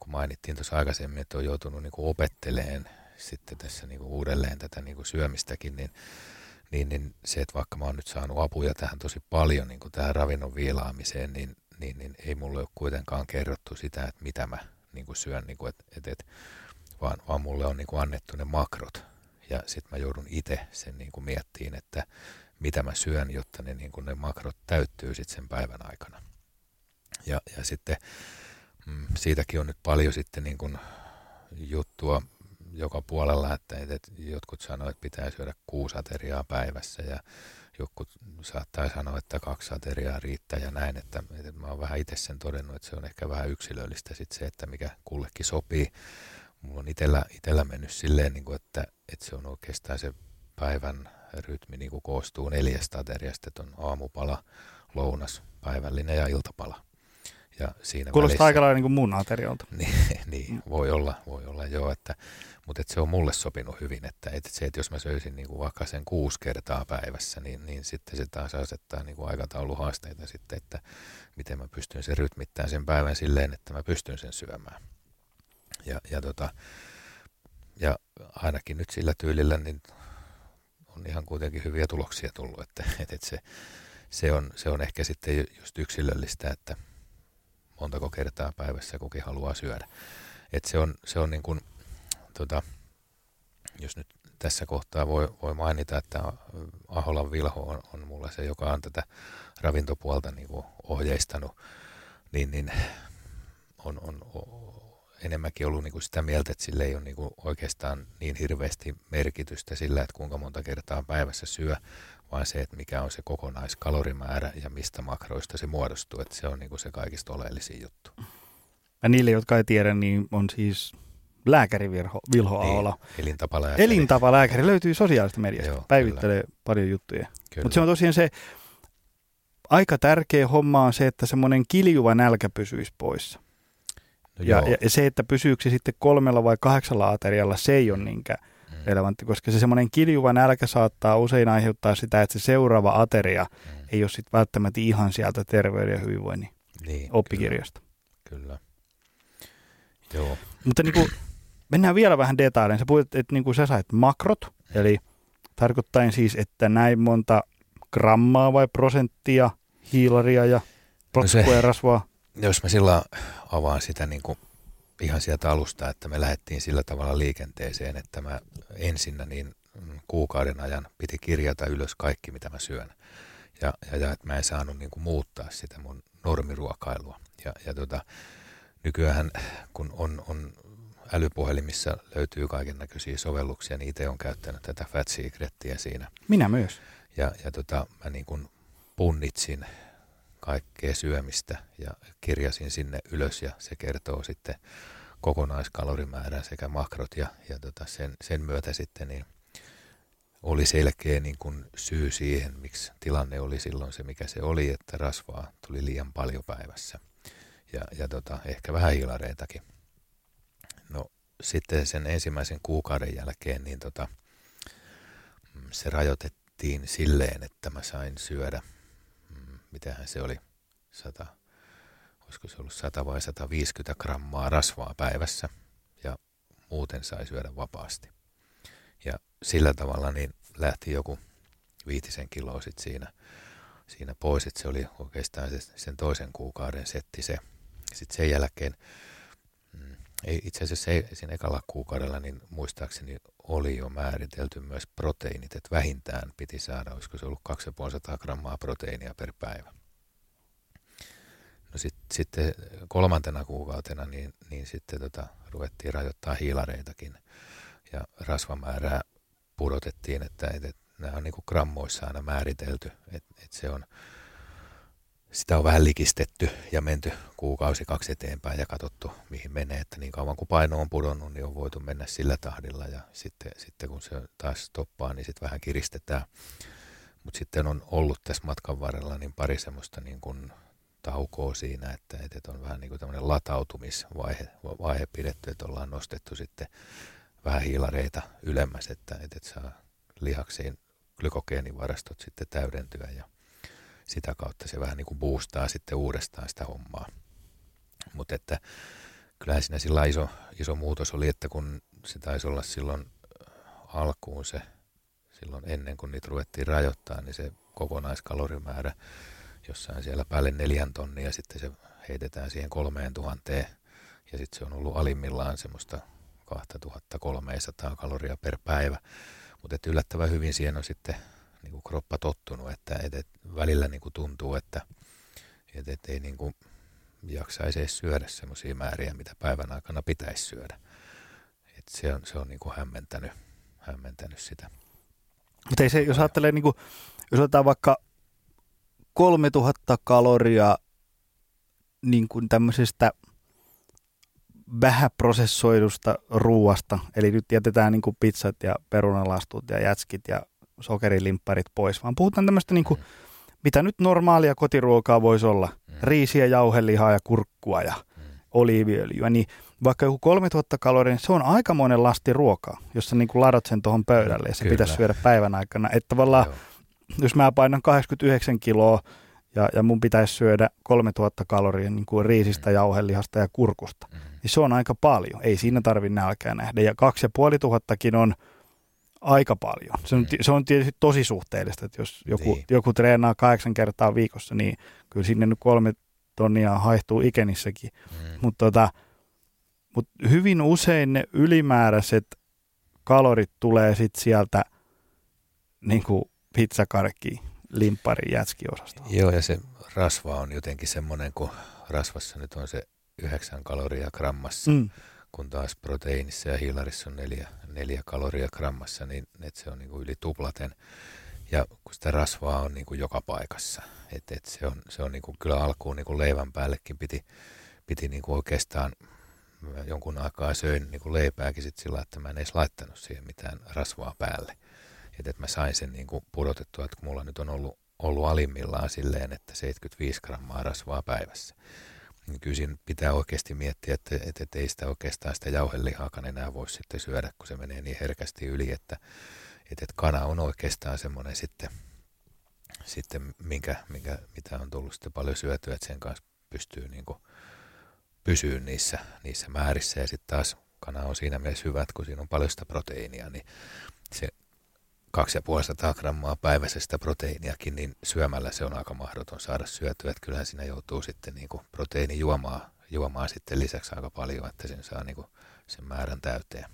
kun mainittiin tuossa aikaisemmin, että on joutunut niin kuin opetteleen sitten tässä niin kuin uudelleen tätä niin kuin syömistäkin, niin, niin, niin se, että vaikka mä oon nyt saanut apuja tähän tosi paljon niin kuin tähän ravinnon viilaamiseen, niin, niin, niin ei mulle ole kuitenkaan kerrottu sitä, että mitä mä niin kuin syön, niin kuin, et, et, et, vaan, vaan mulle on niin kuin annettu ne makrot. Ja sitten mä joudun itse sen niin kuin miettiin, että mitä mä syön, jotta ne, niin kuin ne makrot täyttyy sitten sen päivän aikana. Ja, ja sitten mm, siitäkin on nyt paljon sitten niin kuin juttua joka puolella, että, että jotkut sanoo, että pitää syödä kuusi ateriaa päivässä ja jotkut saattaa sanoa, että kaksi ateriaa riittää ja näin, että, että mä oon vähän itse sen todennut, että se on ehkä vähän yksilöllistä sitten se, että mikä kullekin sopii. Mulla on itellä, itellä mennyt silleen, niin kuin, että, että se on oikeastaan se päivän rytmi niin kuin koostuu neljästä ateriasta, että on aamupala, lounas, päivällinen ja iltapala. Ja siinä Kuulostaa välissä- aika lailla niin kuin mun aterialta. [LAUGHS] niin, niin voi olla, voi olla joo, että, mutta et se on mulle sopinut hyvin, että, että se, että jos mä söisin niin kuin vaikka sen kuusi kertaa päivässä, niin, niin sitten se taas asettaa niin kuin aikatauluhaasteita sitten, että miten mä pystyn sen rytmittämään sen päivän silleen, että mä pystyn sen syömään. Ja, ja, tota, ja ainakin nyt sillä tyylillä niin on ihan kuitenkin hyviä tuloksia tullut, että, että, se, se, on, se on ehkä sitten ju- just yksilöllistä, että montako kertaa päivässä kukin haluaa syödä. Et se on, se on niin kuin, tota, jos nyt tässä kohtaa voi, voi mainita, että Aholan Vilho on, on mulla se, joka on tätä ravintopuolta niin kuin ohjeistanut, niin, niin on, on o- enemmänkin ollut niin kuin sitä mieltä, että sillä ei ole niin kuin oikeastaan niin hirveästi merkitystä sillä, että kuinka monta kertaa päivässä syö, vaan se, että mikä on se kokonaiskalorimäärä ja mistä makroista se muodostuu, että se on niin kuin se kaikista oleellisin juttu. Ja niille, jotka ei tiedä, niin on siis lääkäri Vilho, Vilho Ahola. Niin, elintapala ja Elintapalääkäri löytyy sosiaalisesta mediasta. Joo, Päivittelee paljon juttuja. Kyllä. Mutta se on tosiaan se aika tärkeä homma on se, että semmoinen kiljuva nälkä pysyisi poissa. no Ja, joo, ja, se, että pysyykö se sitten kolmella vai kahdeksalla aterialla, se ei ole niinkään relevantti, koska se semmoinen kiljuva nälkä saattaa usein aiheuttaa sitä, että se seuraava ateria mm, ei ole sitten välttämättä ihan sieltä terveyden ja hyvinvoinnin niin, oppikirjasta. Kyllä, kyllä. Joo, Mutta niin kuin, mennään vielä vähän detailein. Sä puhuit, että niin kuin sä sait makrot, eli tarkoittain siis, että näin monta grammaa vai prosenttia hiilaria ja No se- ja rasvaa. jos mä sillä avaan sitä niin kuin ihan sieltä alusta, että me lähdettiin sillä tavalla liikenteeseen, että mä ensinnä niin mm, kuukauden ajan piti kirjata ylös kaikki, mitä mä syön. Ja, ja, ja että mä en saanut niin kuin muuttaa sitä mun normiruokailua. Ja, ja tota, nykyään kun on, on älypuhelimissa löytyy kaiken näköisiä sovelluksia, niin itse on käyttänyt tätä Fat Secretia siinä Minä myös. ja, ja tota, mä niin kuin punnitsin kaikkea syömistä ja kirjasin sinne ylös ja se kertoo sitten kokonaiskaloриmäärän sekä makrot ja, ja tota sen, sen myötä sitten niin oli selkeä niin kuin syy siihen, miksi tilanne oli silloin se, mikä se oli, että rasvaa tuli liian paljon päivässä ja, ja tota, ehkä vähän hiilareitakin. No sitten sen ensimmäisen kuukauden jälkeen niin tota, mm, se rajoitettiin silleen, että mä sain syödä, mitähän se oli, 100, olisiko se ollut 100 vai 150 grammaa rasvaa päivässä ja muuten sai syödä vapaasti. Ja sillä tavalla niin lähti joku viitisen kiloa sit siinä, siinä pois, että se oli oikeastaan se, sen toisen kuukauden setti se. Sitten sen jälkeen, mm, ei, itse asiassa siinä ekalla kuukaudella, niin muistaakseni oli jo määritelty myös proteiinit, että vähintään piti saada, olisiko se ollut 250 grammaa proteiinia per päivä. No sit, sitten kolmantena kuukautena niin, niin sitten tota, ruvettiin rajoittaa hiilareitakin ja rasvamäärää pudotettiin, että, että, nämä on niin grammoissa aina määritelty, että, että se on, sitä on vähän likistetty ja menty kuukausi kaksi eteenpäin ja katsottu mihin menee, että niin kauan kuin paino on pudonnut, niin on voitu mennä sillä tahdilla ja sitten, sitten kun se taas stoppaa, niin sitten vähän kiristetään. Mutta sitten on ollut tässä matkan varrella niin pari semmoista niin kuin taukoa siinä, että, että on vähän niin kuin tämmöinen latautumisvaihe vaihe pidetty, että ollaan nostettu sitten vähän hiilareita ylemmäs, että, että saa lihaksiin glykogeenivarastot sitten täydentyä ja sitä kautta se vähän niin kuin boostaa sitten uudestaan sitä hommaa. Mutta että kyllähän siinä sillä iso, iso muutos oli, että kun se taisi olla silloin alkuun se, silloin ennen kuin niitä ruvettiin rajoittaa, niin se kokonaiskalorimäärä jossain siellä päälle neljän tonnia, sitten se heitetään siihen kolmeen tuhanteen, ja sitten se on ollut alimmillaan semmoista 2300 kaloria per päivä. Mutta yllättävän hyvin siihen on sitten niin kuin kroppa tottunut, että et, et välillä niin kuin tuntuu, että et, et ei niin kuin jaksaisi edes syödä semmoisia määriä, mitä päivän aikana pitäisi syödä. Et se on, se on niin kuin hämmentänyt, hämmentänyt sitä. Mutta ei se, jos ajattelee, niin kuin, jos otetaan vaikka 3000 kaloria niin kuin tämmöisestä vähäprosessoidusta ruuasta, eli nyt jätetään niin kuin pizzat ja perunalastut ja jätskit ja sokerilimpparit pois, vaan puhutaan tämmöistä niin kuin, mitä nyt normaalia kotiruokaa voisi olla, mm. riisiä, jauhelihaa ja kurkkua ja mm. oliiviöljyä, niin vaikka joku 3000 kaloria, niin se on aikamoinen lasti ruokaa, jos sä niin kuin ladat sen tuohon pöydälle ja se Kyllä. pitäisi syödä päivän aikana. Että tavallaan, Joo. jos mä painan 89 kiloa ja, ja mun pitäisi syödä 3000 kaloria niin kuin riisistä, mm. jauhelihasta ja kurkusta, mm. niin se on aika paljon. Ei siinä tarvitse nälkää nähdä. Ja 2500kin on aika paljon. Se on, mm. se on tietysti tosi suhteellista, että jos joku, niin. joku treenaa kahdeksan kertaa viikossa, niin kyllä sinne nyt kolme tonnia haihtuu ikenissäkin. Mm. Mutta tota, mut hyvin usein ne ylimääräiset kalorit tulee sitten sieltä niin kuin pizzakarkki, limppari, jätski-osasto. Joo, ja se rasva on jotenkin semmoinen, kun rasvassa nyt on se 9 kaloria grammassa, mm. Kun taas proteiinissa ja hiilarissa on 4, 4 kaloria grammassa, niin että se on niin kuin yli tuplaten. Ja kun sitä rasvaa on niin kuin joka paikassa, että et se on, se on niin kuin kyllä alkuun niin kuin leivän päällekin piti, piti niin kuin oikeastaan jonkun aikaa söin niin kuin leipääkin sit sillä, että mä en edes laittanut siihen mitään rasvaa päälle. Että et mä sain sen niin kuin pudotettua, että mulla nyt on ollut, ollut alimmillaan silleen, että 75 grammaa rasvaa päivässä. Siinä pitää oikeasti miettiä, että, että, että ei sitä oikeastaan sitä jauhelihaakaan enää voi sitten syödä, kun se menee niin herkästi yli, että, että, että kana on oikeastaan semmoinen sitten, sitten minkä, minkä, mitä on tullut sitten paljon syötyä, että sen kanssa pystyy niin kuin pysyä niissä, niissä määrissä. Ja sitten taas kana on siinä mielessä hyvä, että kun siinä on paljon sitä proteiinia, niin se 250 grammaa päiväisestä proteiiniakin, niin syömällä se on aika mahdoton saada syötyä. Että kyllähän siinä joutuu sitten niin kuin proteiinijuomaa juomaa sitten lisäksi aika paljon, että sen saa niin kuin sen määrän täyteen.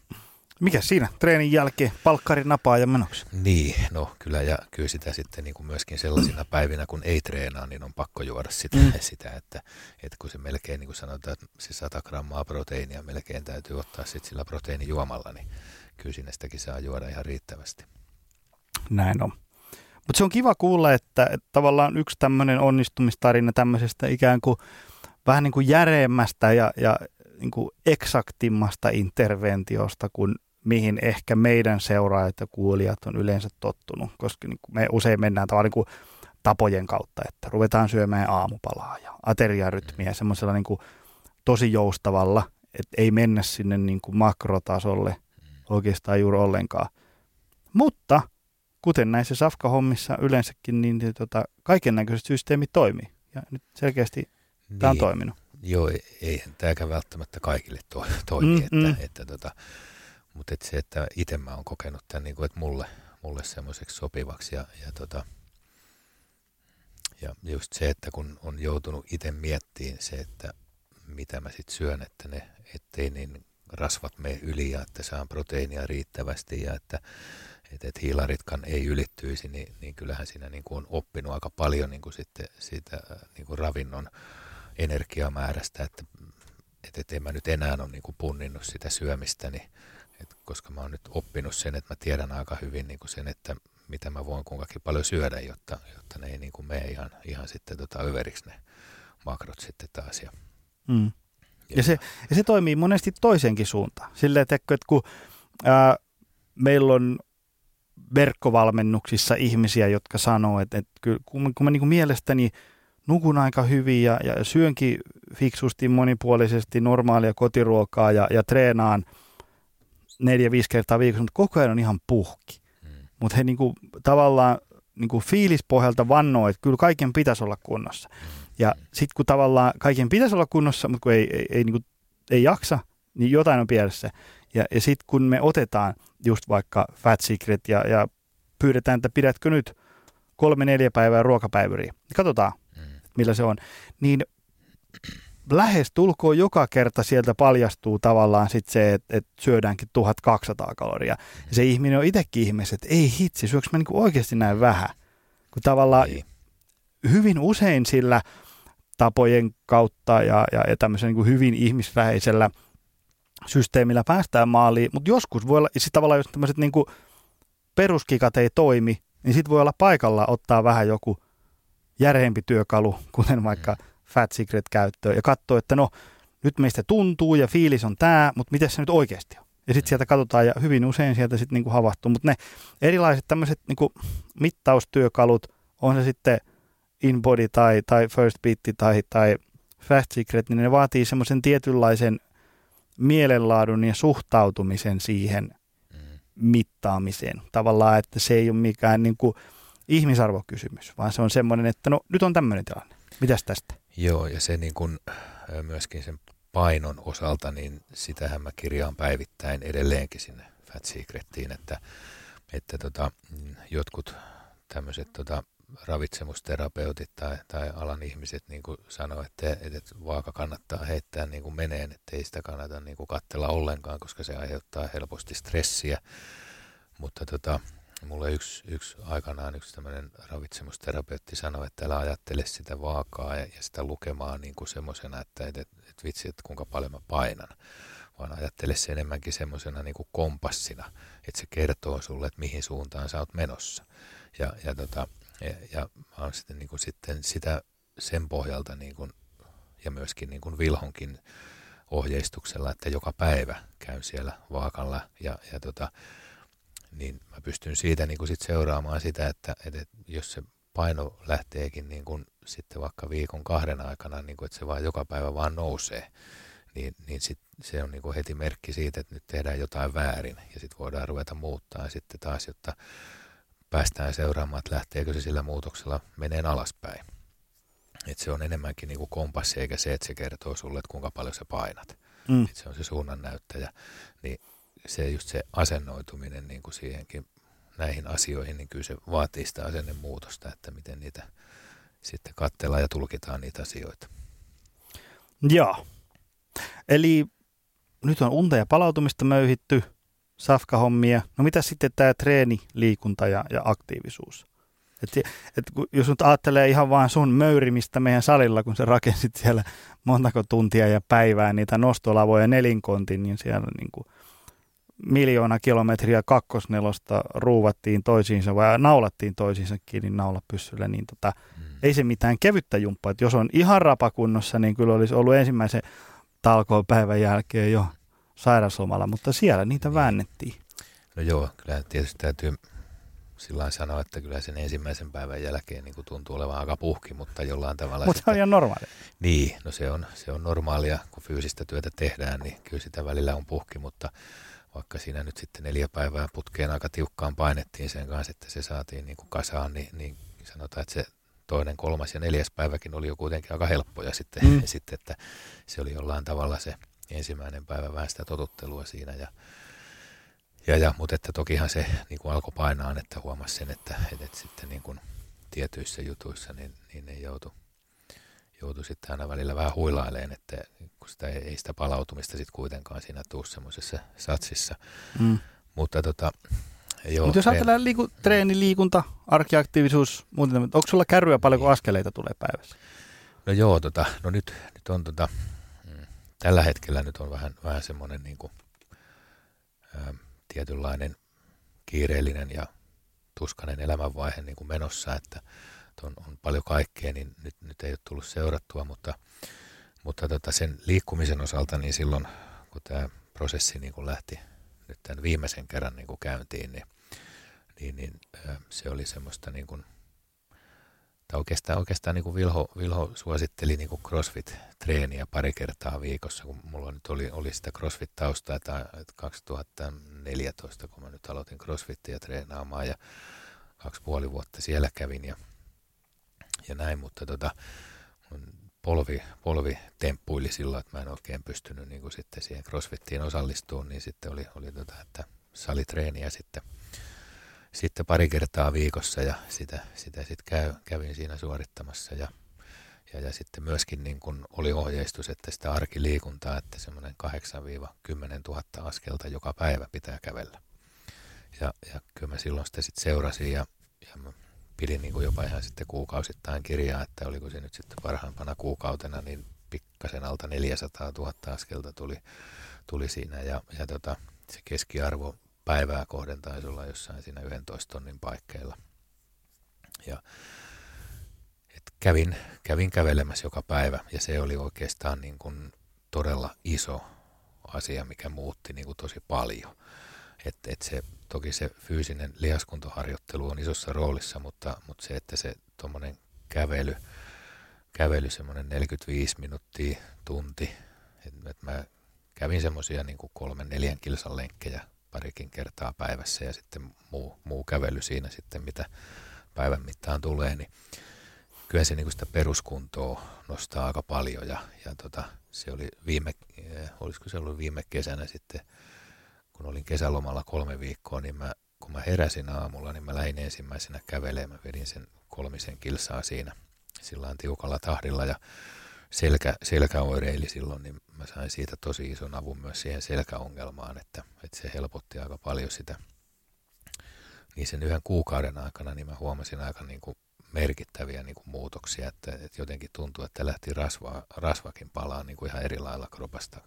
Mikä siinä treenin jälkeen palkkari napaa ja menoksi? Niin, no kyllä ja kyllä sitä sitten niin kuin myöskin sellaisina päivinä, kun ei treenaa, niin on pakko juoda sitä, mm. sitä että, että kun se melkein niin kuin sanotaan, että se 100 grammaa proteiinia melkein täytyy ottaa sitten sillä proteiinijuomalla, niin kyllä sinne sitäkin saa juoda ihan riittävästi. Näin on. Mutta se on kiva kuulla, että, että tavallaan yksi tämmöinen onnistumistarina tämmöisestä ikään kuin vähän niin kuin järeemmästä ja, ja niin kuin eksaktimmasta interventiosta, kun mihin ehkä meidän seuraajat ja kuulijat on yleensä tottunut, koska niin kuin me usein mennään tavallaan niin kuin tapojen kautta, että ruvetaan syömään aamupalaa ja ateriarytmiä semmoisella niin kuin tosi joustavalla, että ei mennä sinne niin kuin makrotasolle oikeastaan juuri ollenkaan. Mutta kuten näissä safkahommissa yleensäkin, niin, niin tota, kaiken näköiset systeemit toimii. Ja nyt selkeästi niin. tämä on toiminut. Joo, eihän tämäkään välttämättä kaikille to, toimi, mm, että, mm. että, että tota, mutta et se, että itse mä oon kokenut tämän, niin kuin, että mulle, mulle semmoiseksi sopivaksi ja, ja, tota, ja just se, että kun on joutunut itse miettimään se, että mitä mä sitten syön, että ne, ettei niin rasvat mene yli ja että saan proteiinia riittävästi ja että, että, että hiilaritkan ei ylittyisi, niin, niin kyllähän siinä niin kuin on oppinut aika paljon niin kuin sitten siitä niin kuin ravinnon energiamäärästä, että, että, että en mä nyt enää ole niin kuin punninnut sitä syömistä, niin et koska mä oon nyt oppinut sen, että mä tiedän aika hyvin niin kuin sen, että mitä mä voin kuinkakin paljon syödä, jotta, jotta ne ei niin kuin mene ihan, ihan sitten tota överiksi ne makrot sitten taas. Ja, mm. ja, ja, se, ja se toimii monesti toisenkin suuntaan. Silleen, että, että kun ää, meillä on verkkovalmennuksissa ihmisiä, jotka sanoo, että, että kun, kun mä niin kuin mielestäni nukun aika hyvin ja, ja syönkin fiksusti monipuolisesti normaalia kotiruokaa ja, ja treenaan neljä-viisi kertaa viikossa, mutta koko ajan on ihan puhki. Mm. Mutta he niinku, tavallaan niinku fiilispohjalta vannoo, että kyllä kaiken pitäisi olla kunnossa. Mm. Ja sitten kun tavallaan kaiken pitäisi olla kunnossa, mutta kun ei, ei, ei, niinku, ei jaksa, niin jotain on pielessä. Ja, ja sitten kun me otetaan just vaikka Fat Secret ja, ja pyydetään, että pidätkö nyt kolme-neljä päivää ruokapäivyriä, niin katsotaan, mm. millä se on, niin lähes tulkoon joka kerta sieltä paljastuu tavallaan sit se, että et syödäänkin 1200 kaloria. Ja se ihminen on itsekin ihmeessä, että ei hitsi, syöks mä niinku oikeasti näin vähän? Kun tavallaan ei. hyvin usein sillä tapojen kautta ja, ja, ja tämmöisen niin hyvin ihmisläheisellä systeemillä päästään maaliin, mutta joskus voi olla, siis tavallaan jos tämmöiset niin peruskikat ei toimi, niin sitten voi olla paikalla ottaa vähän joku järjempi työkalu, [LAUGHS] kuten vaikka mm. Fat Secret käyttöön ja katsoa, että no nyt meistä tuntuu ja fiilis on tämä, mutta miten se nyt oikeasti on? Ja sitten sieltä katsotaan ja hyvin usein sieltä sitten niinku havahtuu, mutta ne erilaiset tämmöiset niinku mittaustyökalut, on se sitten InBody tai, tai First Beat tai, tai Fast Secret, niin ne vaatii semmoisen tietynlaisen mielenlaadun ja suhtautumisen siihen mm. mittaamiseen. Tavallaan, että se ei ole mikään niin kuin ihmisarvokysymys, vaan se on semmoinen, että no nyt on tämmöinen tilanne. Mitäs tästä? Joo, ja se niin kuin, myöskin sen painon osalta, niin sitähän mä kirjaan päivittäin edelleenkin sinne Fat Secretiin, että, että tota, jotkut tämmöiset tota, ravitsemusterapeutit tai, tai alan ihmiset niin kuin sanoo, että, että vaaka kannattaa heittää niin kuin meneen, että ei sitä kannata niin kuin katsella ollenkaan, koska se aiheuttaa helposti stressiä. Mutta tota, mulle yksi, yksi aikanaan yksi tämmöinen ravitsemusterapeutti sanoi, että älä ajattele sitä vaakaa ja, ja sitä lukemaa niin kuin semmoisena, että, että, että vitsi, että kuinka paljon mä painan, vaan ajattele se enemmänkin semmoisena niin kompassina, että se kertoo sulle, että mihin suuntaan sä oot menossa. Ja, ja, tota, ja, ja mä oon sitten, niin kuin sitten sitä sen pohjalta niin kuin, ja myöskin niin kuin Vilhonkin ohjeistuksella, että joka päivä käyn siellä vaakalla ja, ja tota, niin mä pystyn siitä niin kuin sit seuraamaan sitä, että, että jos se paino lähteekin niin kuin sitten vaikka viikon kahden aikana, niin kuin, että se vaan joka päivä vaan nousee, niin, niin sit se on niin kuin heti merkki siitä, että nyt tehdään jotain väärin ja sitten voidaan ruveta muuttaa sitten taas, jotta päästään seuraamaan, että lähteekö se sillä muutoksella meneen alaspäin. Et se on enemmänkin niin kuin kompassi eikä se, että se kertoo sulle, että kuinka paljon sä painat. Mm. Et se on se suunnannäyttäjä. Niin se just se asennoituminen niin kuin siihenkin näihin asioihin, niin kyllä se vaatii sitä asennemuutosta, että miten niitä sitten katsellaan ja tulkitaan niitä asioita. Joo. Eli nyt on unta ja palautumista möyhitty, safkahommia. No mitä sitten tämä treeni, liikunta ja, ja aktiivisuus? Et, et, jos nyt ajattelee ihan vaan sun möyrimistä meidän salilla, kun sä rakensit siellä montako tuntia ja päivää niitä nostolavoja nelinkontin, niin siellä niin kuin miljoona kilometriä kakkosnelosta ruuvattiin toisiinsa vai naulattiin toisiinsa kiinni naulapyssyllä, niin tota, mm. ei se mitään kevyttä jumppaa. Et jos on ihan rapakunnossa, niin kyllä olisi ollut ensimmäisen talkoon päivän jälkeen jo sairauslomalla, mutta siellä niitä niin. väännettiin. No joo, kyllä tietysti täytyy sillä sanoa, että kyllä sen ensimmäisen päivän jälkeen niin tuntuu olevan aika puhki, mutta jollain tavalla... Mutta se on ihan normaalia. Niin, no se on, se on normaalia, kun fyysistä työtä tehdään, niin kyllä sitä välillä on puhki, mutta vaikka siinä nyt sitten neljä päivää putkeen aika tiukkaan painettiin sen kanssa, että se saatiin niin kuin kasaan, niin, niin sanotaan, että se toinen, kolmas ja neljäs päiväkin oli jo kuitenkin aika helppoja sitten, mm. [LAUGHS] sitten että se oli jollain tavalla se ensimmäinen päivä vähän sitä totuttelua siinä ja ja, ja, mutta että tokihan se niin kuin alkoi painaa, että huomasi sen, että, että, että sitten niin kuin tietyissä jutuissa niin, niin ne joutui joutui sitten aina välillä vähän huilaileen, että kun sitä ei, ei sitä palautumista sitten kuitenkaan siinä tuu semmoisessa satsissa. Mm. Mutta tota, joo. Mutta jos ajatellaan liiku, treeni, liikunta, arkiaktiivisuus, muuten, onko sulla kärryä paljon, kun askeleita tulee päivässä? No joo, tota, no nyt, nyt on tota, tällä hetkellä nyt on vähän, vähän semmoinen niin kuin, ä, tietynlainen kiireellinen ja tuskainen elämänvaihe niin kuin menossa, että on, on paljon kaikkea, niin nyt, nyt ei ole tullut seurattua, mutta, mutta tota sen liikkumisen osalta, niin silloin kun tämä prosessi niin kun lähti nyt tämän viimeisen kerran niin kun käyntiin, niin, niin, niin se oli semmoista niin kun tai oikeastaan, oikeastaan niin kuin Vilho, Vilho suositteli niin kuin CrossFit-treeniä pari kertaa viikossa, kun mulla nyt oli, oli sitä CrossFit-taustaa, että 2014, kun mä nyt aloitin CrossFitia treenaamaan ja kaksi puoli vuotta siellä kävin ja, ja näin, mutta tota, polvi, polvi temppuili silloin, että mä en oikein pystynyt niin kuin sitten siihen CrossFittiin osallistumaan, niin sitten oli, oli tota, että salitreeniä sitten – sitten pari kertaa viikossa ja sitä, sitä sitten käy, kävin siinä suorittamassa ja, ja, ja sitten myöskin niin kun oli ohjeistus, että sitä arkiliikuntaa, että semmoinen 8-10 000 askelta joka päivä pitää kävellä. Ja, ja kyllä mä silloin sitä sitten seurasin ja, ja mä pidin niin kuin jopa ihan sitten kuukausittain kirjaa, että oliko se nyt sitten parhaimpana kuukautena, niin pikkasen alta 400 000 askelta tuli, tuli siinä ja, ja tota, se keskiarvo päivää kohden taisi olla jossain siinä 11 tonnin paikkeilla. Ja et kävin, kävin kävelemässä joka päivä ja se oli oikeastaan niin kuin todella iso asia, mikä muutti niin kuin tosi paljon. Et, et se, toki se fyysinen lihaskuntoharjoittelu on isossa roolissa, mutta, mutta se, että se tuommoinen kävely, kävely semmoinen 45 minuuttia, tunti, että et mä kävin semmoisia niin kolmen, neljän kilsan lenkkejä parikin kertaa päivässä ja sitten muu, muu kävely siinä sitten, mitä päivän mittaan tulee, niin kyllä se niin sitä peruskuntoa nostaa aika paljon ja, ja tota, se oli viime, eh, olisiko se ollut viime kesänä sitten, kun olin kesälomalla kolme viikkoa, niin mä, kun mä heräsin aamulla, niin mä lähdin ensimmäisenä kävelemään, mä vedin sen kolmisen kilsaa siinä sillä tiukalla tahdilla ja selkä, selkäoireili silloin, niin mä sain siitä tosi ison avun myös siihen selkäongelmaan, että, että se helpotti aika paljon sitä. Niin sen yhden kuukauden aikana niin mä huomasin aika niin kuin merkittäviä niin kuin muutoksia, että, että jotenkin tuntui, että lähti rasva, rasvakin palaa niin kuin ihan eri lailla kropasta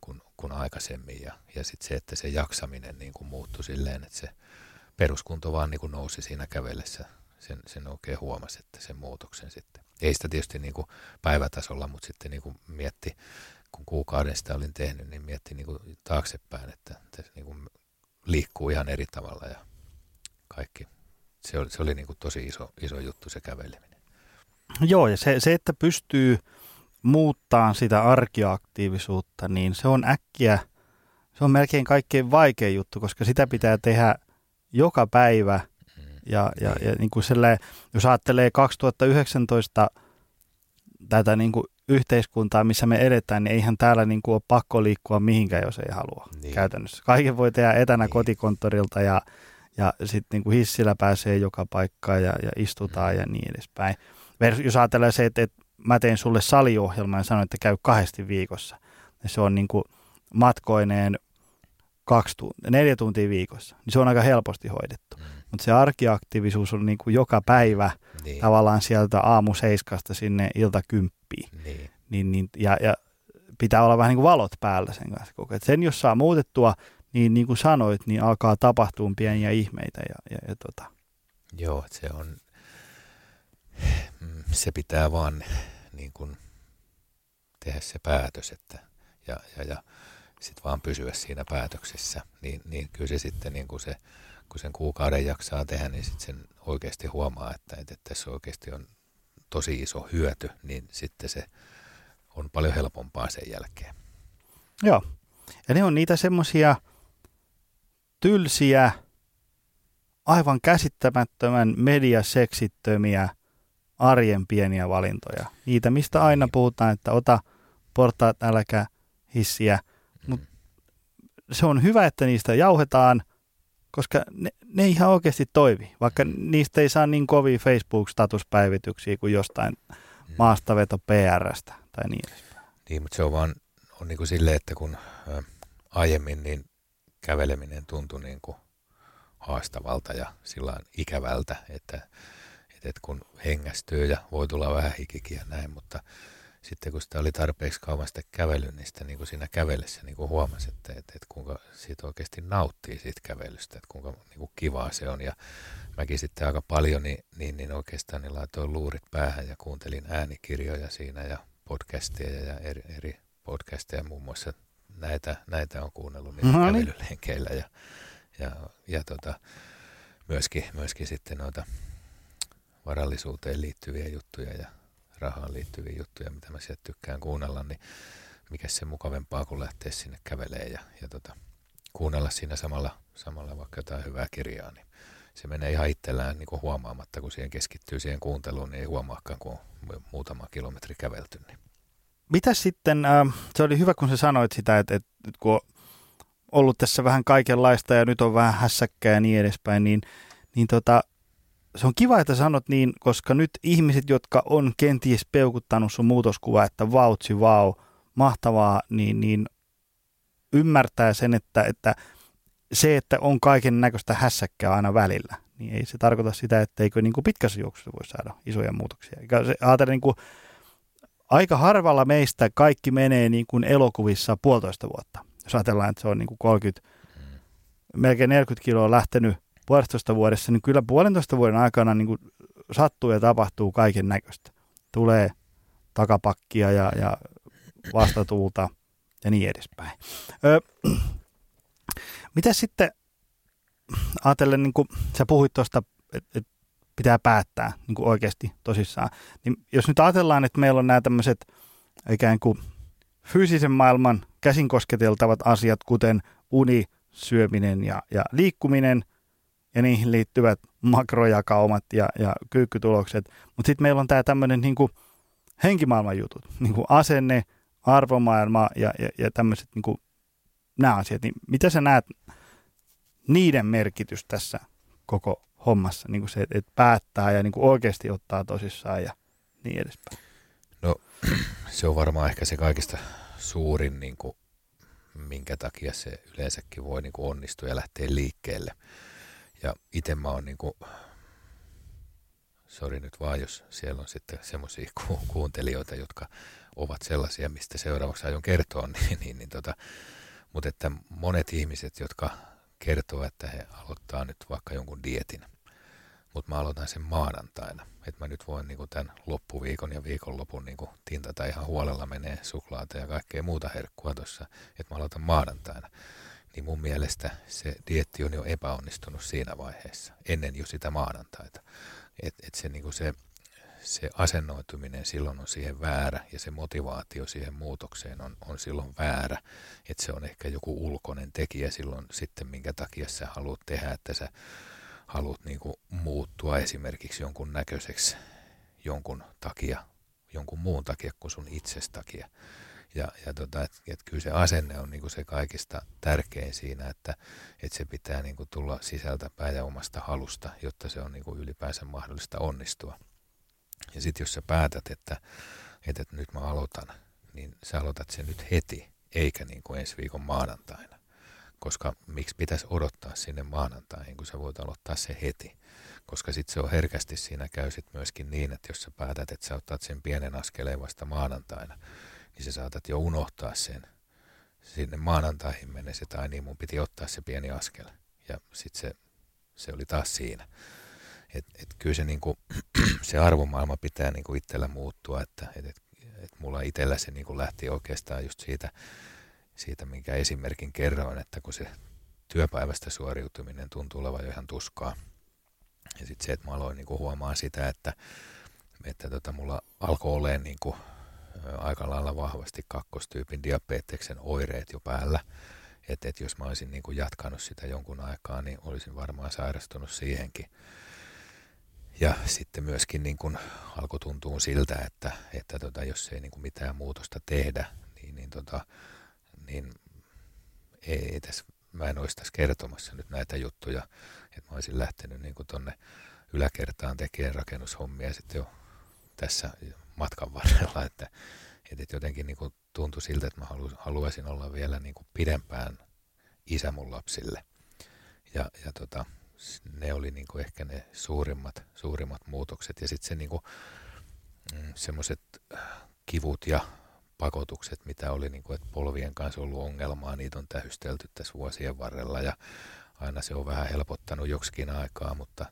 kuin, kuin aikaisemmin. Ja, ja sitten se, että se jaksaminen niin kuin muuttui silleen, että se peruskunto vaan niin kuin nousi siinä kävellessä. Sen, sen oikein huomasi, että sen muutoksen sitten. Ei sitä tietysti niin kuin päivätasolla, mutta sitten niin kuin mietti, kun kuukauden sitä olin tehnyt, niin mietti niin kuin taaksepäin, että se niin kuin liikkuu ihan eri tavalla ja kaikki. Se oli, se oli niin kuin tosi iso, iso juttu se käveleminen. Joo, ja se, se että pystyy muuttaa sitä arkiaktiivisuutta, niin se on äkkiä, se on melkein kaikkein vaikein juttu, koska sitä pitää tehdä joka päivä ja, ja, ja niin kuin silleen, jos ajattelee 2019 tätä niin kuin yhteiskuntaa, missä me edetään, niin eihän täällä niin kuin ole pakko liikkua mihinkään, jos ei halua niin. käytännössä. Kaiken voi tehdä etänä niin. kotikonttorilta ja, ja sitten niin hissillä pääsee joka paikkaan ja, ja istutaan mm. ja niin edespäin. Jos ajatellaan se, että, että mä teen sulle saliohjelman ja sanon, että käy kahdesti viikossa, niin se on niin kuin matkoineen kaksi tuntia, neljä tuntia viikossa, niin se on aika helposti hoidettu. Mm. Mutta se arkiaktiivisuus on niin kuin joka päivä niin. tavallaan sieltä aamu seiskasta sinne ilta kymppiin. Niin. Niin, niin, ja, ja pitää olla vähän niin kuin valot päällä sen kanssa koko ajan. Sen jos saa muutettua, niin niin kuin sanoit, niin alkaa tapahtua pieniä ihmeitä. Ja, ja, ja tota. Joo, se on, se pitää vaan niin kuin tehdä se päätös, että ja, ja, ja sitten vaan pysyä siinä päätöksessä, niin, niin kyllä se sitten niin kuin se kun sen kuukauden jaksaa tehdä, niin sitten sen oikeasti huomaa, että, että tässä oikeasti on tosi iso hyöty, niin sitten se on paljon helpompaa sen jälkeen. Joo. Ja ne on niitä semmoisia tylsiä, aivan käsittämättömän mediaseksittömiä arjen pieniä valintoja. Niitä, mistä aina niin. puhutaan, että ota portaat, äläkä hissiä. Mut mm. se on hyvä, että niistä jauhetaan, koska ne, ne ihan oikeasti toivi, vaikka niistä ei saa niin kovia Facebook-statuspäivityksiä kuin jostain mm. maastaveto PRstä tai niin edespäin. Niin, mutta se on vaan on niin kuin silleen, että kun ä, aiemmin niin käveleminen tuntui niin kuin haastavalta ja sillä ikävältä, että, että, että kun hengästyy ja voi tulla vähän hikikin ja näin, mutta sitten kun sitä oli tarpeeksi kauan sitä kävelyä, niin sitä niin kuin siinä kävellessä niin kuin huomasi, että, että, että kuinka siitä oikeasti nauttii siitä kävelystä, että kuinka niin kuin kivaa se on. Ja mäkin sitten aika paljon niin, niin, niin oikeastaan niin laitoin luurit päähän ja kuuntelin äänikirjoja siinä ja podcasteja ja eri, eri podcasteja muun muassa näitä, näitä on kuunnellut niillä no niin. kävelylenkeillä ja, ja, ja tota, myöskin, myöskin sitten noita varallisuuteen liittyviä juttuja ja rahaan liittyviä juttuja, mitä mä sieltä tykkään kuunnella, niin mikä se mukavempaa kuin lähteä sinne kävelee ja, ja tota, kuunnella siinä samalla, samalla vaikka jotain hyvää kirjaa, niin se menee ihan itsellään niin kuin huomaamatta, kun siihen keskittyy siihen kuunteluun, niin ei huomaakaan, kun on muutama kilometri kävelty. Niin. Mitä sitten, äh, se oli hyvä kun sä sanoit sitä, että, että kun on ollut tässä vähän kaikenlaista ja nyt on vähän hässäkkää ja niin edespäin, niin, niin tota, se on kiva, että sanot niin, koska nyt ihmiset, jotka on kenties peukuttanut sun muutoskuva, että vautsi vau, mahtavaa, niin, niin ymmärtää sen, että, että se, että on kaiken näköistä hässäkkää aina välillä, niin ei se tarkoita sitä, etteikö niin kuin pitkässä juoksussa voi saada isoja muutoksia. Se, niin kuin, aika harvalla meistä kaikki menee niin kuin elokuvissa puolitoista vuotta. Jos ajatellaan, että se on niin kuin 30, melkein 40 kiloa lähtenyt puolitoista vuodessa, niin kyllä puolentoista vuoden aikana niin kuin sattuu ja tapahtuu kaiken näköistä. Tulee takapakkia ja, ja vastatuulta ja niin edespäin. Ö, [CLEARS THROAT] mitä sitten ajatellen, niin kuin sä puhuit tuosta, että et pitää päättää niin kuin oikeasti tosissaan, niin jos nyt ajatellaan, että meillä on nämä tämmöiset ikään kuin fyysisen maailman käsin kosketeltavat asiat, kuten uni, syöminen ja, ja liikkuminen ja niihin liittyvät makrojakaumat ja, ja kyykkytulokset, mutta sitten meillä on tämä tämmöinen niin henkimaailman jutut, niin kuin asenne, arvomaailma ja, ja, ja tämmöiset niin nämä asiat, niin mitä sä näet niiden merkitys tässä koko hommassa, niin kuin se, että päättää ja niin kuin oikeasti ottaa tosissaan ja niin edespäin? No [CLEARS THROAT] se on varmaan ehkä se kaikista suurin, niin kuin, minkä takia se yleensäkin voi niin onnistua ja lähteä liikkeelle. Ja itse mä oon niin kuin, sori nyt vaan, jos siellä on sitten semmoisia ku- kuuntelijoita, jotka ovat sellaisia, mistä seuraavaksi aion kertoa, [LAUGHS] niin, niin, niin tota, mutta että monet ihmiset, jotka kertoo, että he aloittaa nyt vaikka jonkun dietin, mutta mä aloitan sen maanantaina. Että mä nyt voin niin tämän loppuviikon ja viikonlopun niin tintata ihan huolella menee suklaata ja kaikkea muuta herkkua tuossa, että mä aloitan maanantaina. Niin mun mielestä se dietti on jo epäonnistunut siinä vaiheessa, ennen jo sitä maanantaita. Että et se, niin se se asennoituminen silloin on siihen väärä ja se motivaatio siihen muutokseen on, on silloin väärä. Että se on ehkä joku ulkoinen tekijä silloin sitten, minkä takia sä haluat tehdä, että sä haluat niin kuin muuttua esimerkiksi jonkun näköiseksi jonkun takia, jonkun muun takia kuin sun itses takia. Ja, ja tota, et, et kyllä se asenne on niin kuin se kaikista tärkein siinä, että et se pitää niin kuin tulla sisältä päin ja omasta halusta, jotta se on niin kuin ylipäänsä mahdollista onnistua. Ja sitten jos sä päätät, että, että, että nyt mä aloitan, niin sä aloitat sen nyt heti, eikä niin kuin ensi viikon maanantaina. Koska miksi pitäisi odottaa sinne maanantaihin, kun sä voit aloittaa se heti. Koska sitten se on herkästi siinä käy sit myöskin niin, että jos sä päätät, että sä otat sen pienen askeleen vasta maanantaina, niin sä saatat jo unohtaa sen sinne maanantaihin mennessä, että ai niin, mun piti ottaa se pieni askel. Ja sitten se, se oli taas siinä. Et, et kyllä se, niinku, [CLEARS THROAT] se arvomaailma pitää niinku itsellä muuttua, että et, et, et mulla itsellä se niinku lähti oikeastaan just siitä, siitä, minkä esimerkin kerroin, että kun se työpäivästä suoriutuminen tuntuu olevan jo ihan tuskaa. Ja sitten se, että mä aloin niinku huomaa sitä, että, että tota, mulla alkoi olemaan niinku, aika lailla vahvasti kakkostyypin diabeteksen oireet jo päällä. Että et jos mä olisin niinku jatkanut sitä jonkun aikaa, niin olisin varmaan sairastunut siihenkin. Ja sitten myöskin niin kuin alkoi tuntua siltä, että, että tota, jos ei niin kuin mitään muutosta tehdä, niin, niin, tota, niin ei tässä, mä en olisi tässä kertomassa nyt näitä juttuja, että mä olisin lähtenyt niin tuonne yläkertaan tekemään rakennushommia sitten jo tässä matkan varrella, että, että jotenkin niin kuin tuntui siltä, että mä haluaisin olla vielä niin kuin pidempään isä mun lapsille. Ja, ja tota, ne oli niin kuin ehkä ne suurimmat, suurimmat muutokset. Ja sitten se niin kuin, mm, semmoiset kivut ja pakotukset, mitä oli, niin kuin, että polvien kanssa ollut ongelmaa, niitä on tähystelty tässä vuosien varrella ja aina se on vähän helpottanut joksikin aikaa, mutta,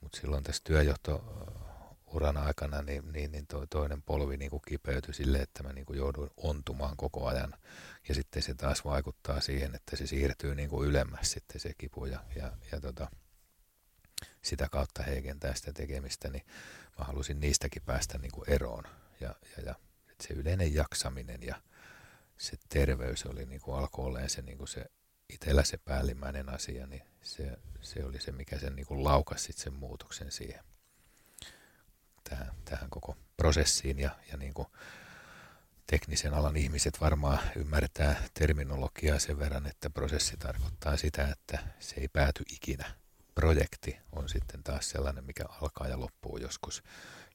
mutta silloin tässä työjohto uran aikana, niin, niin, niin toi toinen polvi niin kuin kipeytyi sille, että mä niin kuin jouduin ontumaan koko ajan. Ja sitten se taas vaikuttaa siihen, että se siirtyy niin kuin ylemmäs sitten se kipu. Ja, ja, ja tota, sitä kautta heikentää sitä tekemistä, niin mä halusin niistäkin päästä niin kuin eroon. Ja, ja, ja se yleinen jaksaminen ja se terveys oli niin kuin alkoi olemaan se, niin kuin se itsellä se päällimmäinen asia, niin se, se oli se, mikä sen niin kuin laukasi sen muutoksen siihen tähän, tähän koko prosessiin ja, ja niin kuin teknisen alan ihmiset varmaan ymmärtää terminologiaa sen verran, että prosessi tarkoittaa sitä, että se ei pääty ikinä. Projekti on sitten taas sellainen, mikä alkaa ja loppuu joskus.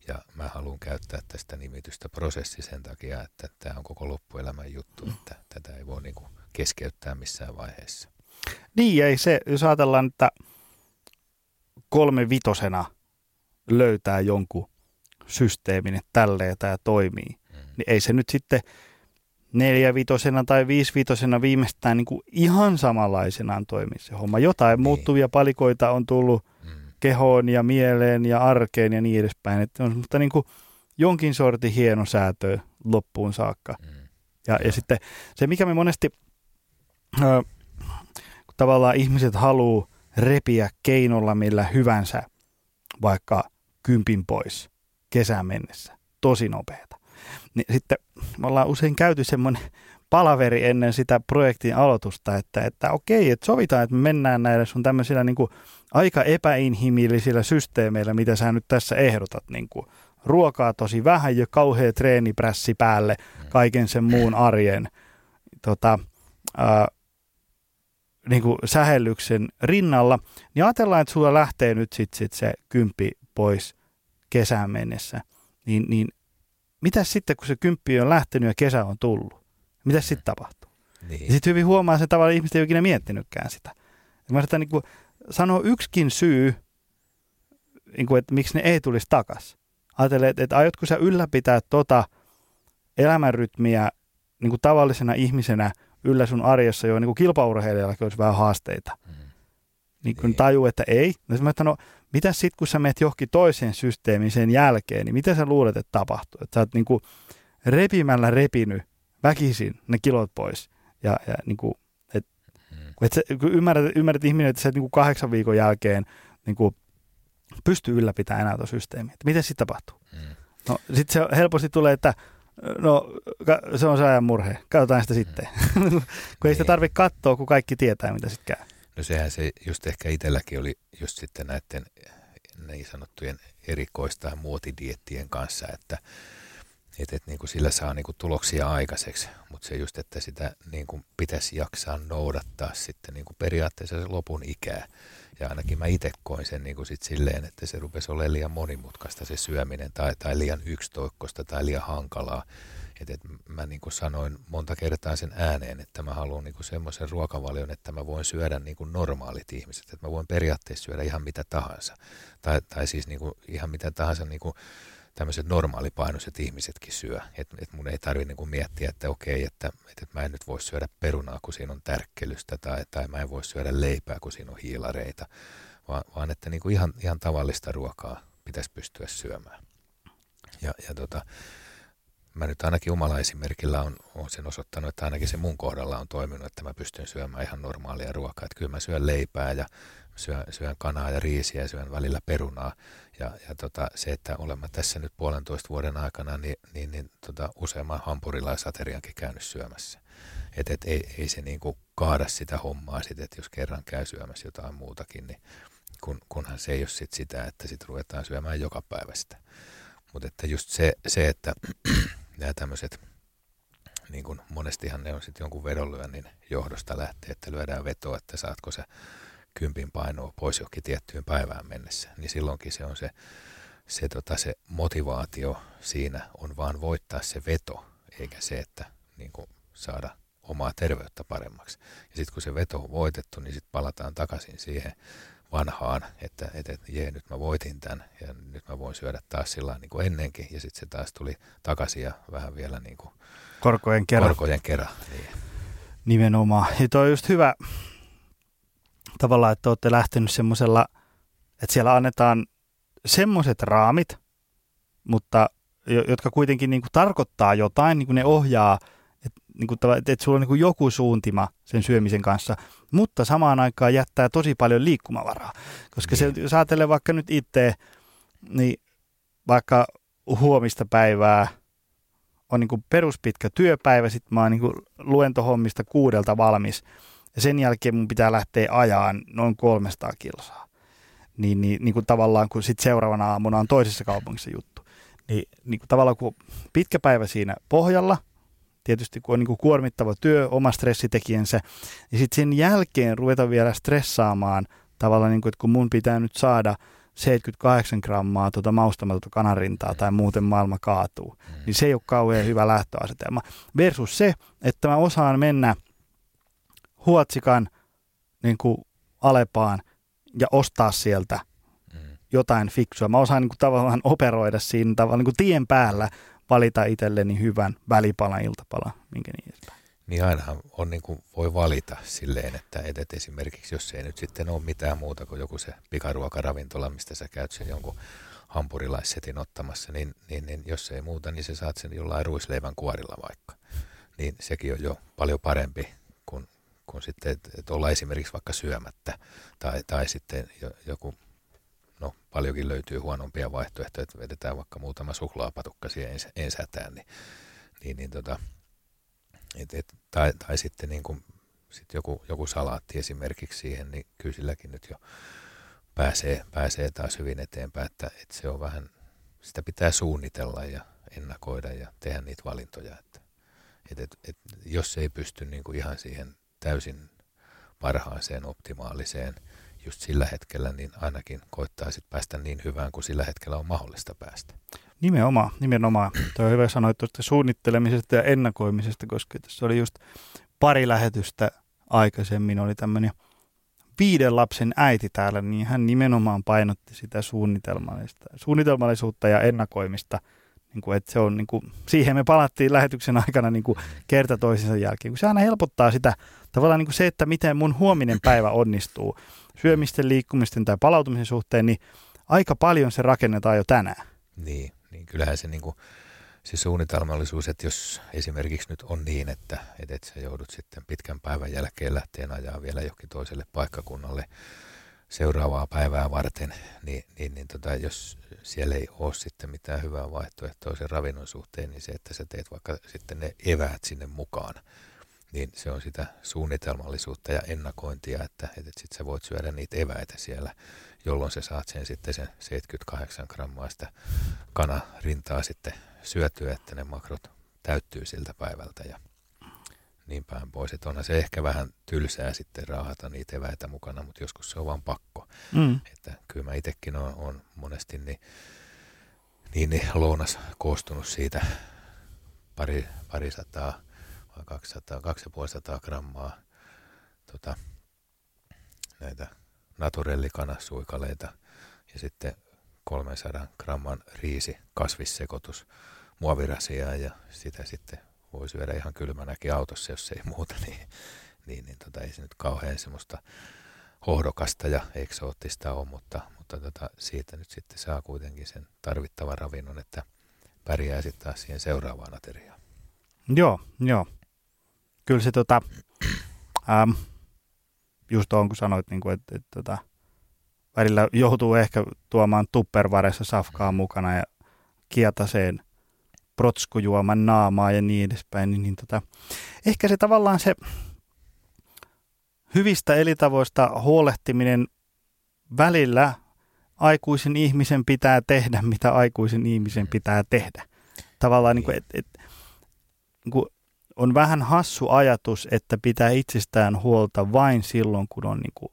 Ja mä haluan käyttää tästä nimitystä prosessi sen takia, että tämä on koko loppuelämän juttu, että tätä ei voi niin kuin keskeyttää missään vaiheessa. Niin, ei se, jos ajatellaan, että kolme vitosena löytää jonkun systeemin, että tälleen tämä toimii, mm. niin ei se nyt sitten neljävitosena tai viisivitosena viimeistään niin kuin ihan samanlaisenaan toimi se homma. Jotain niin. muuttuvia palikoita on tullut mm. kehoon ja mieleen ja arkeen ja niin edespäin. Että on, mutta niin kuin jonkin sortin hieno säätö loppuun saakka. Mm. Ja, ja sitten se, mikä me monesti ö, tavallaan ihmiset haluaa repiä keinolla millä hyvänsä vaikka kympin pois kesään mennessä. Tosi nopeata. Niin sitten me ollaan usein käyty semmoinen palaveri ennen sitä projektin aloitusta, että, että okei, että sovitaan, että me mennään näillä sun tämmöisillä niin kuin aika epäinhimillisillä systeemeillä, mitä sä nyt tässä ehdotat. Niin kuin ruokaa tosi vähän ja kauhea treeniprässi päälle kaiken sen muun arjen tota, ää, niin kuin sähellyksen rinnalla, niin ajatellaan, että sulla lähtee nyt sit, sit se kymppi pois kesään mennessä, niin, niin mitä sitten, kun se kymppi on lähtenyt ja kesä on tullut? Mitä sitten tapahtuu? Niin. sitten hyvin huomaa sen tavalla, että ihmiset ei ole ikinä miettinytkään sitä. Ja mä sitä niin kuin, sanoa yksikin syy, niin kuin, että miksi ne ei tulisi takas. Ajattelen, että, että aiotko sä ylläpitää tota elämänrytmiä niin kuin tavallisena ihmisenä yllä sun arjessa, jo niin kuin kilpaurheilijallakin olisi vähän haasteita. Mm. Niin kun niin. tajuu, että ei. No, mä että no, mitä sitten, kun sä menet johonkin toiseen systeemiin sen jälkeen, niin mitä sä luulet, että tapahtuu? Että sä oot niin kuin repimällä repinyt väkisin ne kilot pois. Ja, ja niin kuin, et, mm. et sä, kun ymmärrät, ymmärrät ihminen, että sä et niin kuin kahdeksan viikon jälkeen niin kuin pystyy ylläpitämään enää tuota systeemiä. Että miten sitten tapahtuu? Mm. No sitten se helposti tulee, että no se on se ajan murhe. Katsotaan sitä sitten. Mm. [LAUGHS] kun ei sitä niin. tarvitse katsoa, kun kaikki tietää, mitä sitten käy. No sehän se just ehkä itselläkin oli just sitten näiden niin sanottujen erikoista ja muotidiettien kanssa, että et, et, niin kuin sillä saa niin kuin tuloksia aikaiseksi, mutta se just, että sitä niin kuin pitäisi jaksaa noudattaa sitten niin kuin periaatteessa se lopun ikää. Ja ainakin mä itse koin sen niin kuin sit silleen, että se rupesi olemaan liian monimutkaista se syöminen tai, tai liian yksitoikkoista tai liian hankalaa. Et, et mä niin kuin sanoin monta kertaa sen ääneen, että mä haluan niin semmoisen ruokavalion, että mä voin syödä niin kuin normaalit ihmiset, että mä voin periaatteessa syödä ihan mitä tahansa. Tai, tai siis niin kuin ihan mitä tahansa niin kuin tämmöiset normaalipainoiset ihmisetkin syö. Että et mun ei tarvitse niin miettiä, että okei, että, että mä en nyt voi syödä perunaa, kun siinä on tärkkelystä, tai, tai mä en voi syödä leipää, kun siinä on hiilareita, vaan, vaan että niin kuin ihan, ihan tavallista ruokaa pitäisi pystyä syömään. Ja, ja tota, mä nyt ainakin omalla esimerkillä on, on sen osoittanut, että ainakin se mun kohdalla on toiminut, että mä pystyn syömään ihan normaalia ruokaa. Että kyllä mä syön leipää ja syön, syön kanaa ja riisiä ja syön välillä perunaa. Ja, ja tota, se, että olemme tässä nyt puolentoista vuoden aikana, niin, niin, niin tota, useamman hampurilaisateriankin käynyt syömässä. Et, et, ei, ei se niin kuin kaada sitä hommaa sit, että jos kerran käy syömässä jotain muutakin, niin kun, kunhan se ei ole sit sitä, että sitten ruvetaan syömään joka päivästä. Mutta että just se, se että nämä tämmöiset, niin kuin monestihan ne on sitten jonkun vedonlyönnin johdosta lähtee, että lyödään vetoa, että saatko se kympin painoa pois johonkin tiettyyn päivään mennessä, niin silloinkin se on se, se, tota, se motivaatio siinä on vaan voittaa se veto, eikä se, että niin kuin, saada omaa terveyttä paremmaksi. Ja sitten kun se veto on voitettu, niin sitten palataan takaisin siihen vanhaan, että, että, että jee, nyt mä voitin tämän ja nyt mä voin syödä taas sillä niin kuin ennenkin. Ja sitten se taas tuli takaisin ja vähän vielä niin kuin korkojen kerran. Korkojen kerran niin. Nimenomaan. Ja toi on just hyvä tavallaan, että olette lähtenyt semmoisella, että siellä annetaan semmoiset raamit, mutta jotka kuitenkin niin kuin tarkoittaa jotain, niin kuin ne ohjaa, niin kuin, että, sulla on niin kuin joku suuntima sen syömisen kanssa, mutta samaan aikaan jättää tosi paljon liikkumavaraa. Koska se, jos ajattelee vaikka nyt itse, niin vaikka huomista päivää on niin kuin peruspitkä työpäivä, sitten mä oon niin kuin luentohommista kuudelta valmis, ja sen jälkeen mun pitää lähteä ajaan noin 300 kilsaa. Niin, niin, niin kuin tavallaan, kun sitten seuraavana aamuna on toisessa kaupungissa juttu. Niin, niin kuin tavallaan kun pitkä päivä siinä pohjalla, tietysti kun on niin kuin kuormittava työ, oma stressitekijänsä, niin sitten sen jälkeen ruveta vielä stressaamaan tavallaan, niin kuin, että kun mun pitää nyt saada 78 grammaa tuota maustamatonta kanarintaa tai muuten maailma kaatuu, mm. niin se ei ole kauhean hyvä lähtöasetelma. Versus se, että mä osaan mennä Huotsikan niin kuin Alepaan ja ostaa sieltä mm. jotain fiksua. Mä osaan niin kuin, tavallaan operoida siinä tavallaan niin kuin tien päällä, valita itselleni hyvän välipalan, iltapalan, minkä niin edespäin. Niin ainahan on niin kuin voi valita silleen, että edet esimerkiksi, jos ei nyt sitten ole mitään muuta kuin joku se pikaruokaravintola, mistä sä käyt sen jonkun hampurilaissetin ottamassa, niin, niin, niin jos ei muuta, niin sä saat sen jollain ruisleivän kuorilla vaikka. Niin sekin on jo paljon parempi kuin, kuin sitten, että et olla esimerkiksi vaikka syömättä tai, tai sitten joku no paljonkin löytyy huonompia vaihtoehtoja, että vedetään vaikka muutama suklaapatukka siihen ensätään, niin, niin, niin tota, et, et, tai, tai sitten niin kuin, sit joku, joku salaatti esimerkiksi siihen, niin kyllä silläkin nyt jo pääsee, pääsee taas hyvin eteenpäin, että, että se on vähän, sitä pitää suunnitella ja ennakoida ja tehdä niitä valintoja, että, et, et, et, jos ei pysty niin kuin ihan siihen täysin parhaaseen, optimaaliseen – just sillä hetkellä, niin ainakin koittaa sitten päästä niin hyvään kuin sillä hetkellä on mahdollista päästä. Nimenomaan, nimenomaan. Tuo on hyvä sanoa tuosta suunnittelemisesta ja ennakoimisesta, koska tässä oli just pari lähetystä aikaisemmin, oli tämmöinen viiden lapsen äiti täällä, niin hän nimenomaan painotti sitä suunnitelmallisuutta ja ennakoimista – niin kuin, että se on, niin kuin, siihen me palattiin lähetyksen aikana niin kuin kerta toisensa jälkeen, kun se aina helpottaa sitä tavallaan niin kuin se, että miten mun huominen päivä onnistuu syömisten, liikkumisten tai palautumisen suhteen, niin aika paljon se rakennetaan jo tänään. Niin, niin kyllähän se, niin kuin, se suunnitelmallisuus, että jos esimerkiksi nyt on niin, että, että sä joudut sitten pitkän päivän jälkeen lähteen ajaa vielä johonkin toiselle paikkakunnalle, seuraavaa päivää varten, niin, niin, niin tota, jos siellä ei ole sitten mitään hyvää vaihtoehtoa sen ravinnon suhteen, niin se, että sä teet vaikka sitten ne eväät sinne mukaan, niin se on sitä suunnitelmallisuutta ja ennakointia, että, että sitten sä voit syödä niitä eväitä siellä, jolloin sä saat sen sitten sen 78 grammaa sitä kanarintaa sitten syötyä, että ne makrot täyttyy siltä päivältä ja niin päin pois. Että onhan se ehkä vähän tylsää sitten raahata niitä eväitä mukana, mutta joskus se on vaan pakko. Mm. Että kyllä mä itsekin on, on monesti niin, niin, niin lounas koostunut siitä pari, pari sataa vai 200, 250 grammaa tota, näitä naturellikanasuikaleita ja sitten 300 gramman riisi kasvissekoitus muovirasia ja sitä sitten voi syödä ihan kylmänäkin autossa, jos ei muuta, [LAUGHS] niin, niin, niin tota, ei se nyt kauhean semmoista hohdokasta ja eksoottista ole, mutta, mutta tota, siitä nyt sitten saa kuitenkin sen tarvittavan ravinnon, että pärjää sitten taas siihen seuraavaan ateriaan. Joo, joo. Kyllä se tota, ähm, just on, kun sanoit, niin kuin, että, että, että tota, välillä joutuu ehkä tuomaan tuppervaressa safkaa mukana ja kietaseen – protskujuoman naamaa ja niin edespäin, niin, niin tota, ehkä se tavallaan se hyvistä elitavoista huolehtiminen välillä aikuisen ihmisen pitää tehdä, mitä aikuisen ihmisen pitää tehdä. Tavallaan niin kuin, et, et, niin kuin on vähän hassu ajatus, että pitää itsestään huolta vain silloin, kun on niin kuin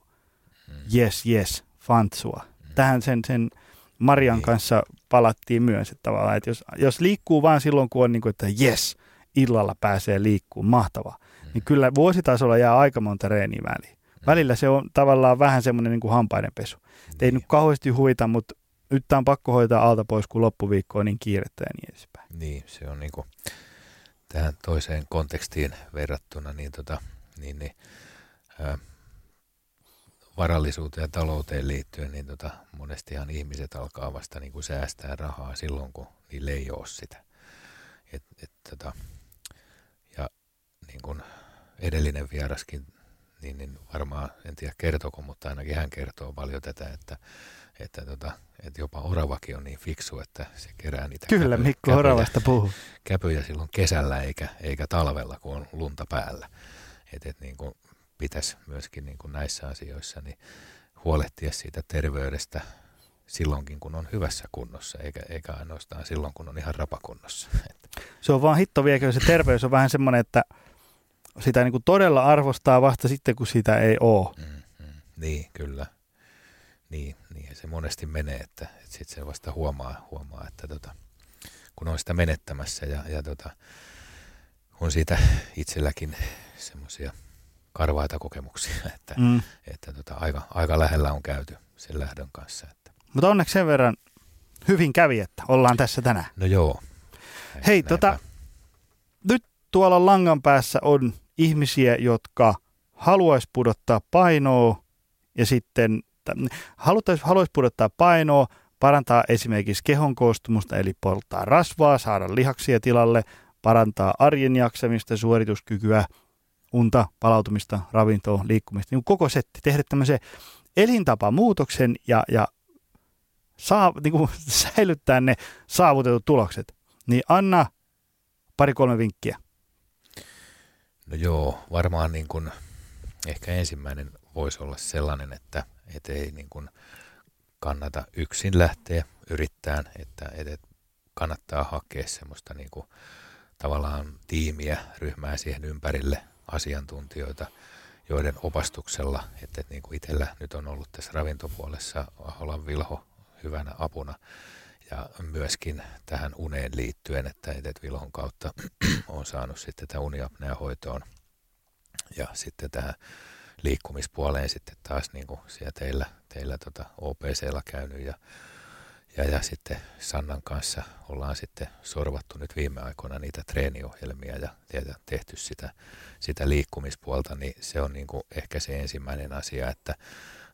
yes, yes, fantsua. Tähän sen, sen Marian niin. kanssa palattiin myös, että tavallaan, että jos, jos liikkuu vaan silloin, kun on niin kuin, että yes, illalla pääsee liikkuun, mahtavaa, mm. niin kyllä vuositasolla jää aika monta reeniä väliin. Mm. Välillä se on tavallaan vähän semmoinen niin kuin hampaidenpesu. Niin. Ei nyt kauheasti huita, mutta nyt tämä on pakko hoitaa alta pois, kun loppuviikko on niin kiirettä ja niin edespäin. Niin, se on niin kuin tähän toiseen kontekstiin verrattuna, niin, tota, niin, niin ää, varallisuuteen ja talouteen liittyen, niin tota, monestihan ihmiset alkaa vasta niin kuin säästää rahaa silloin, kun niille ei ole sitä. Et, et, tota, ja edellinen vieraskin, niin, niin varmaan, en tiedä kertoko, mutta ainakin hän kertoo paljon tätä, että, että, tota, että jopa oravakin on niin fiksu, että se kerää niitä Kyllä, käpy, Mikko käpyjä, Oravasta puhuu. käpyjä silloin kesällä eikä, eikä talvella, kun on lunta päällä. Että et niin kuin pitäisi myöskin niin kuin näissä asioissa niin huolehtia siitä terveydestä silloinkin, kun on hyvässä kunnossa, eikä, eikä ainoastaan silloin, kun on ihan rapakunnossa. Se on vaan hitto viekö, se terveys on vähän semmoinen, että sitä niin kuin todella arvostaa vasta sitten, kun sitä ei ole. Mm, mm, niin, kyllä. Niin, niin se monesti menee, että, että sitten se vasta huomaa, huomaa että tota, kun on sitä menettämässä ja, ja tota, on siitä itselläkin semmoisia karvaita kokemuksia, [LAUGHS] että, mm. että tota, aika, aika lähellä on käyty sen lähdön kanssa. Että. Mutta onneksi sen verran hyvin kävi, että ollaan tässä tänään. No joo. Näin, Hei, tota, nyt tuolla langan päässä on ihmisiä, jotka haluaisi pudottaa painoa ja sitten haluaisi, haluaisi pudottaa painoa, parantaa esimerkiksi kehon koostumusta, eli polttaa rasvaa, saada lihaksia tilalle, parantaa arjen jaksamista, suorituskykyä, unta, palautumista, ravintoa, liikkumista, niin koko setti, tehdä tämmöisen elintapamuutoksen ja, ja saa, [LAUGHS] niin kuin, säilyttää ne saavutetut tulokset. Niin anna pari-kolme vinkkiä. No joo, varmaan niin kuin, ehkä ensimmäinen voisi olla sellainen, että et ei niin kuin kannata yksin lähteä yrittämään, että, että kannattaa hakea semmoista niin kuin, tavallaan tiimiä, ryhmää siihen ympärille, asiantuntijoita, joiden opastuksella, että, että niin kuin itsellä nyt on ollut tässä ravintopuolessa Aholan Vilho hyvänä apuna, ja myöskin tähän uneen liittyen, että, että Vilhon kautta [CLEARS THROAT] on saanut sitten tätä uniapnea hoitoon. Ja sitten tähän liikkumispuoleen sitten taas niin kuin siellä teillä, teillä tota OPCllä käynyt ja, ja, ja sitten Sannan kanssa ollaan sitten sorvattu nyt viime aikoina niitä treeniohjelmia ja, ja tehty sitä, sitä liikkumispuolta, niin se on niin kuin ehkä se ensimmäinen asia, että,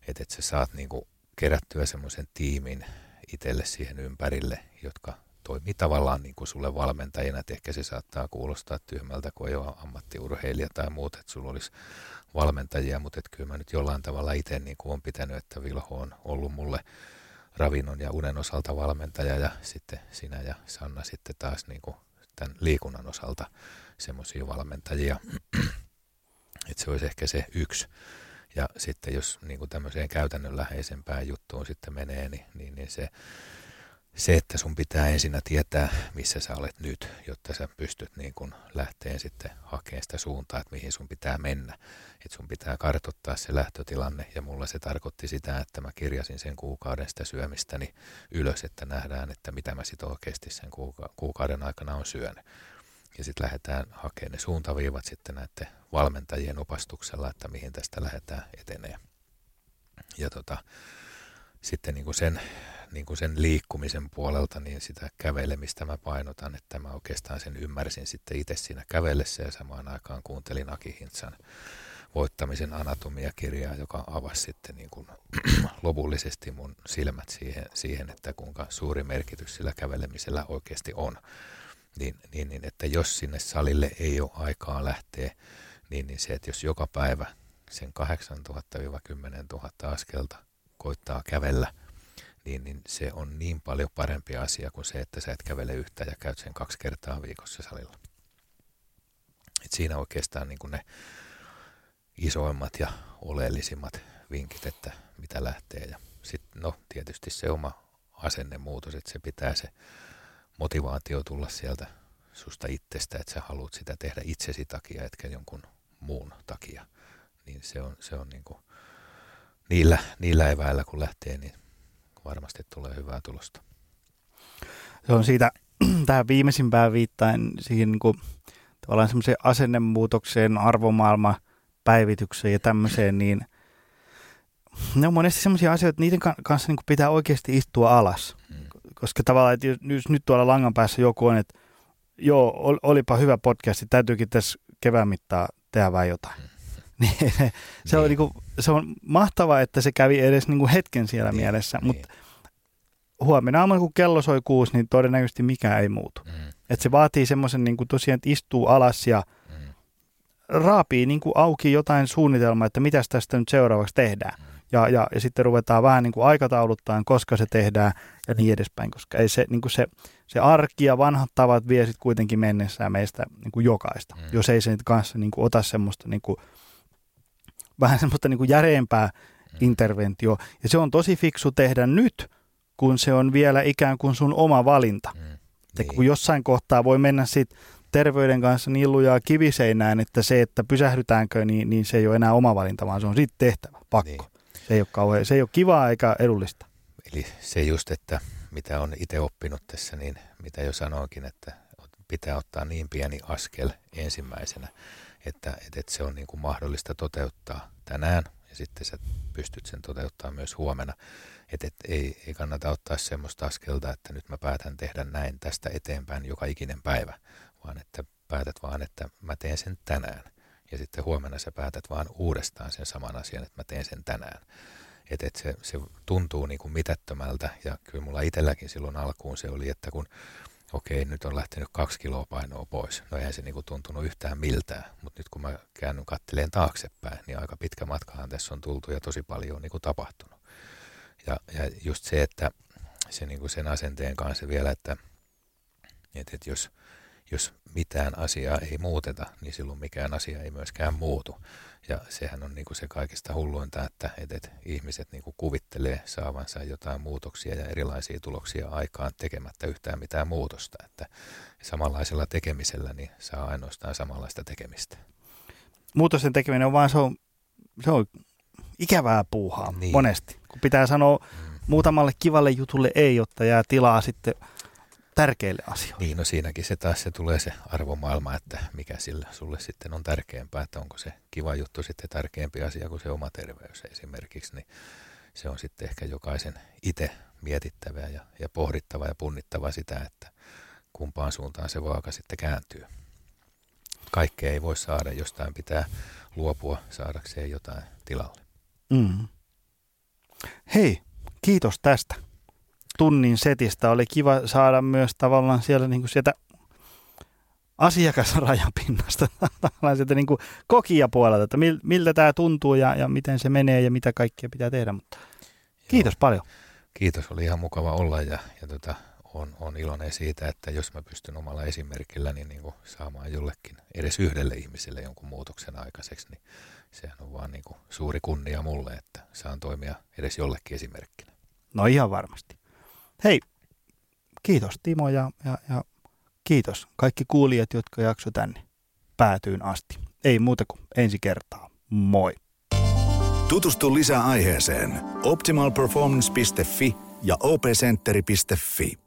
että, että sä saat niin kuin kerättyä semmoisen tiimin itselle siihen ympärille, jotka toimii tavallaan niin kuin sulle valmentajina, että ehkä se saattaa kuulostaa tyhmältä, kun ei ole ammattiurheilija tai muut, että sulla olisi valmentajia, mutta että kyllä mä nyt jollain tavalla itse niin kuin pitänyt, että Vilho on ollut mulle ravinnon ja unen osalta valmentaja ja sitten sinä ja Sanna sitten taas niin kuin tämän liikunnan osalta semmoisia valmentajia. [CLEARS THROAT] että se olisi ehkä se yksi. Ja sitten jos niin kuin tämmöiseen käytännönläheisempään juttuun sitten menee, niin, niin, niin se se, että sun pitää ensinnä tietää, missä sä olet nyt, jotta sä pystyt niin kun lähteen sitten hakemaan sitä suuntaa, että mihin sun pitää mennä. Että sun pitää kartottaa se lähtötilanne ja mulla se tarkoitti sitä, että mä kirjasin sen kuukauden sitä syömistäni ylös, että nähdään, että mitä mä sitten oikeasti sen kuuka- kuukauden aikana on syönyt. Ja sitten lähdetään hakemaan ne suuntaviivat sitten näiden valmentajien opastuksella, että mihin tästä lähdetään etenee. Ja tota, sitten niin kuin sen niin kuin sen liikkumisen puolelta, niin sitä kävelemistä mä painotan, että mä oikeastaan sen ymmärsin sitten itse siinä kävellessä ja samaan aikaan kuuntelin Aki Hintsan voittamisen anatomiakirjaa, joka avasi sitten niin kuin [CLEARS THROAT] lopullisesti mun silmät siihen, siihen, että kuinka suuri merkitys sillä kävelemisellä oikeasti on. Niin, niin, niin että jos sinne salille ei ole aikaa lähteä, niin, niin se, että jos joka päivä sen 8000-10 000 askelta koittaa kävellä – niin, niin se on niin paljon parempi asia kuin se, että sä et kävele yhtä ja käyt sen kaksi kertaa viikossa salilla. Et siinä oikeastaan niin ne isoimmat ja oleellisimmat vinkit, että mitä lähtee. Ja sitten no tietysti se oma asennemuutos, että se pitää se motivaatio tulla sieltä susta itsestä, että sä haluat sitä tehdä itsesi takia, etkä jonkun muun takia. Niin se on, se on niin kuin, niillä, niillä eväillä kun lähtee, niin varmasti tulee hyvää tulosta. Se on siitä [CLEARS THROAT] tähän viimeisimpään viittain siihen niin kuin, tavallaan semmoiseen asennemuutokseen, arvomaailma päivitykseen ja tämmöiseen, niin ne on monesti semmoisia asioita, että niiden kanssa niin pitää oikeasti istua alas. Hmm. Koska tavallaan, että jos nyt tuolla langan päässä joku on, että joo, olipa hyvä podcast, täytyykin tässä kevään mittaan tehdä vähän jotain. Hmm. [LAUGHS] Niin, se, niin. On, niin kuin, se on mahtavaa, että se kävi edes niin kuin hetken siellä niin, mielessä, niin. mutta huomenna aamulla, kun kello soi kuusi, niin todennäköisesti mikään ei muutu. Mm. Et se vaatii semmoisen niin kuin tosiaan, että istuu alas ja mm. raapii niin kuin auki jotain suunnitelmaa, että mitä tästä nyt seuraavaksi tehdään. Ja, ja, ja sitten ruvetaan vähän niin kuin aikatauluttaan, koska se tehdään ja niin edespäin, koska ei se, niin kuin se, se arki ja vanhat tavat vie sitten kuitenkin mennessään meistä niin kuin jokaista, mm. jos ei se nyt kanssa niin kuin ota semmoista niin kuin, vähän semmoista niin kuin järeempää mm. interventio. Ja se on tosi fiksu tehdä nyt, kun se on vielä ikään kuin sun oma valinta. Mm. Niin. kun jossain kohtaa voi mennä sitten terveyden kanssa niin lujaa kiviseinään, että se, että pysähdytäänkö, niin, niin se ei ole enää oma valinta, vaan se on sitten tehtävä, pakko. Niin. Se, ei ole kauhean, se ei ole kivaa eikä edullista. Eli se just, että mitä on itse oppinut tässä, niin mitä jo sanoinkin, että pitää ottaa niin pieni askel ensimmäisenä, että, että se on niin kuin mahdollista toteuttaa tänään ja sitten sä pystyt sen toteuttaa myös huomenna. Että et ei, ei kannata ottaa semmoista askelta, että nyt mä päätän tehdä näin tästä eteenpäin joka ikinen päivä, vaan että päätät vaan, että mä teen sen tänään. Ja sitten huomenna sä päätät vaan uudestaan sen saman asian, että mä teen sen tänään. Että et se, se tuntuu niin kuin mitättömältä ja kyllä mulla itselläkin silloin alkuun se oli, että kun okei, nyt on lähtenyt kaksi kiloa painoa pois. No eihän se niinku tuntunut yhtään miltään, mutta nyt kun mä käännyn katteleen taaksepäin, niin aika pitkä matkahan tässä on tultu ja tosi paljon on niinku tapahtunut. Ja, ja just se, että se niinku sen asenteen kanssa vielä, että, että, että jos, jos mitään asiaa ei muuteta, niin silloin mikään asia ei myöskään muutu. Ja sehän on niin kuin se kaikista hulluinta, että, että, ihmiset niin kuin kuvittelee saavansa jotain muutoksia ja erilaisia tuloksia aikaan tekemättä yhtään mitään muutosta. Että samanlaisella tekemisellä niin saa ainoastaan samanlaista tekemistä. Muutosten tekeminen on vaan se on, se on ikävää puuhaa niin. monesti. Kun pitää sanoa mm. muutamalle kivalle jutulle ei, jotta jää tilaa sitten – tärkeille asioille. Niin, no siinäkin se taas se tulee se arvomaailma, että mikä sillä sulle sitten on tärkeämpää, että onko se kiva juttu sitten tärkeämpi asia kuin se oma terveys esimerkiksi, niin se on sitten ehkä jokaisen itse mietittävä ja, ja pohdittava ja punnittava sitä, että kumpaan suuntaan se vaaka sitten kääntyy. Kaikkea ei voi saada, jostain pitää luopua saadakseen jotain tilalle. Mm. Hei, kiitos tästä tunnin setistä. Oli kiva saada myös tavallaan siellä niin kuin sieltä asiakasrajapinnasta, [LAUGHS] sieltä niin kuin kokijapuolelta, että miltä tämä tuntuu ja, ja miten se menee ja mitä kaikkea pitää tehdä. Mutta kiitos Joo. paljon. Kiitos, oli ihan mukava olla ja, ja tota, on, on iloinen siitä, että jos mä pystyn omalla esimerkillä niin, niin kuin saamaan jollekin, edes yhdelle ihmiselle jonkun muutoksen aikaiseksi, niin sehän on vaan niin kuin suuri kunnia mulle, että saan toimia edes jollekin esimerkkinä. No ihan varmasti. Hei, kiitos Timo ja, ja, ja kiitos kaikki kuulijat, jotka jakso tänne päätyyn asti. Ei muuta kuin ensi kertaa. Moi. Tutustu lisää aiheeseen optimalperformance.fi ja opcenteri.fi.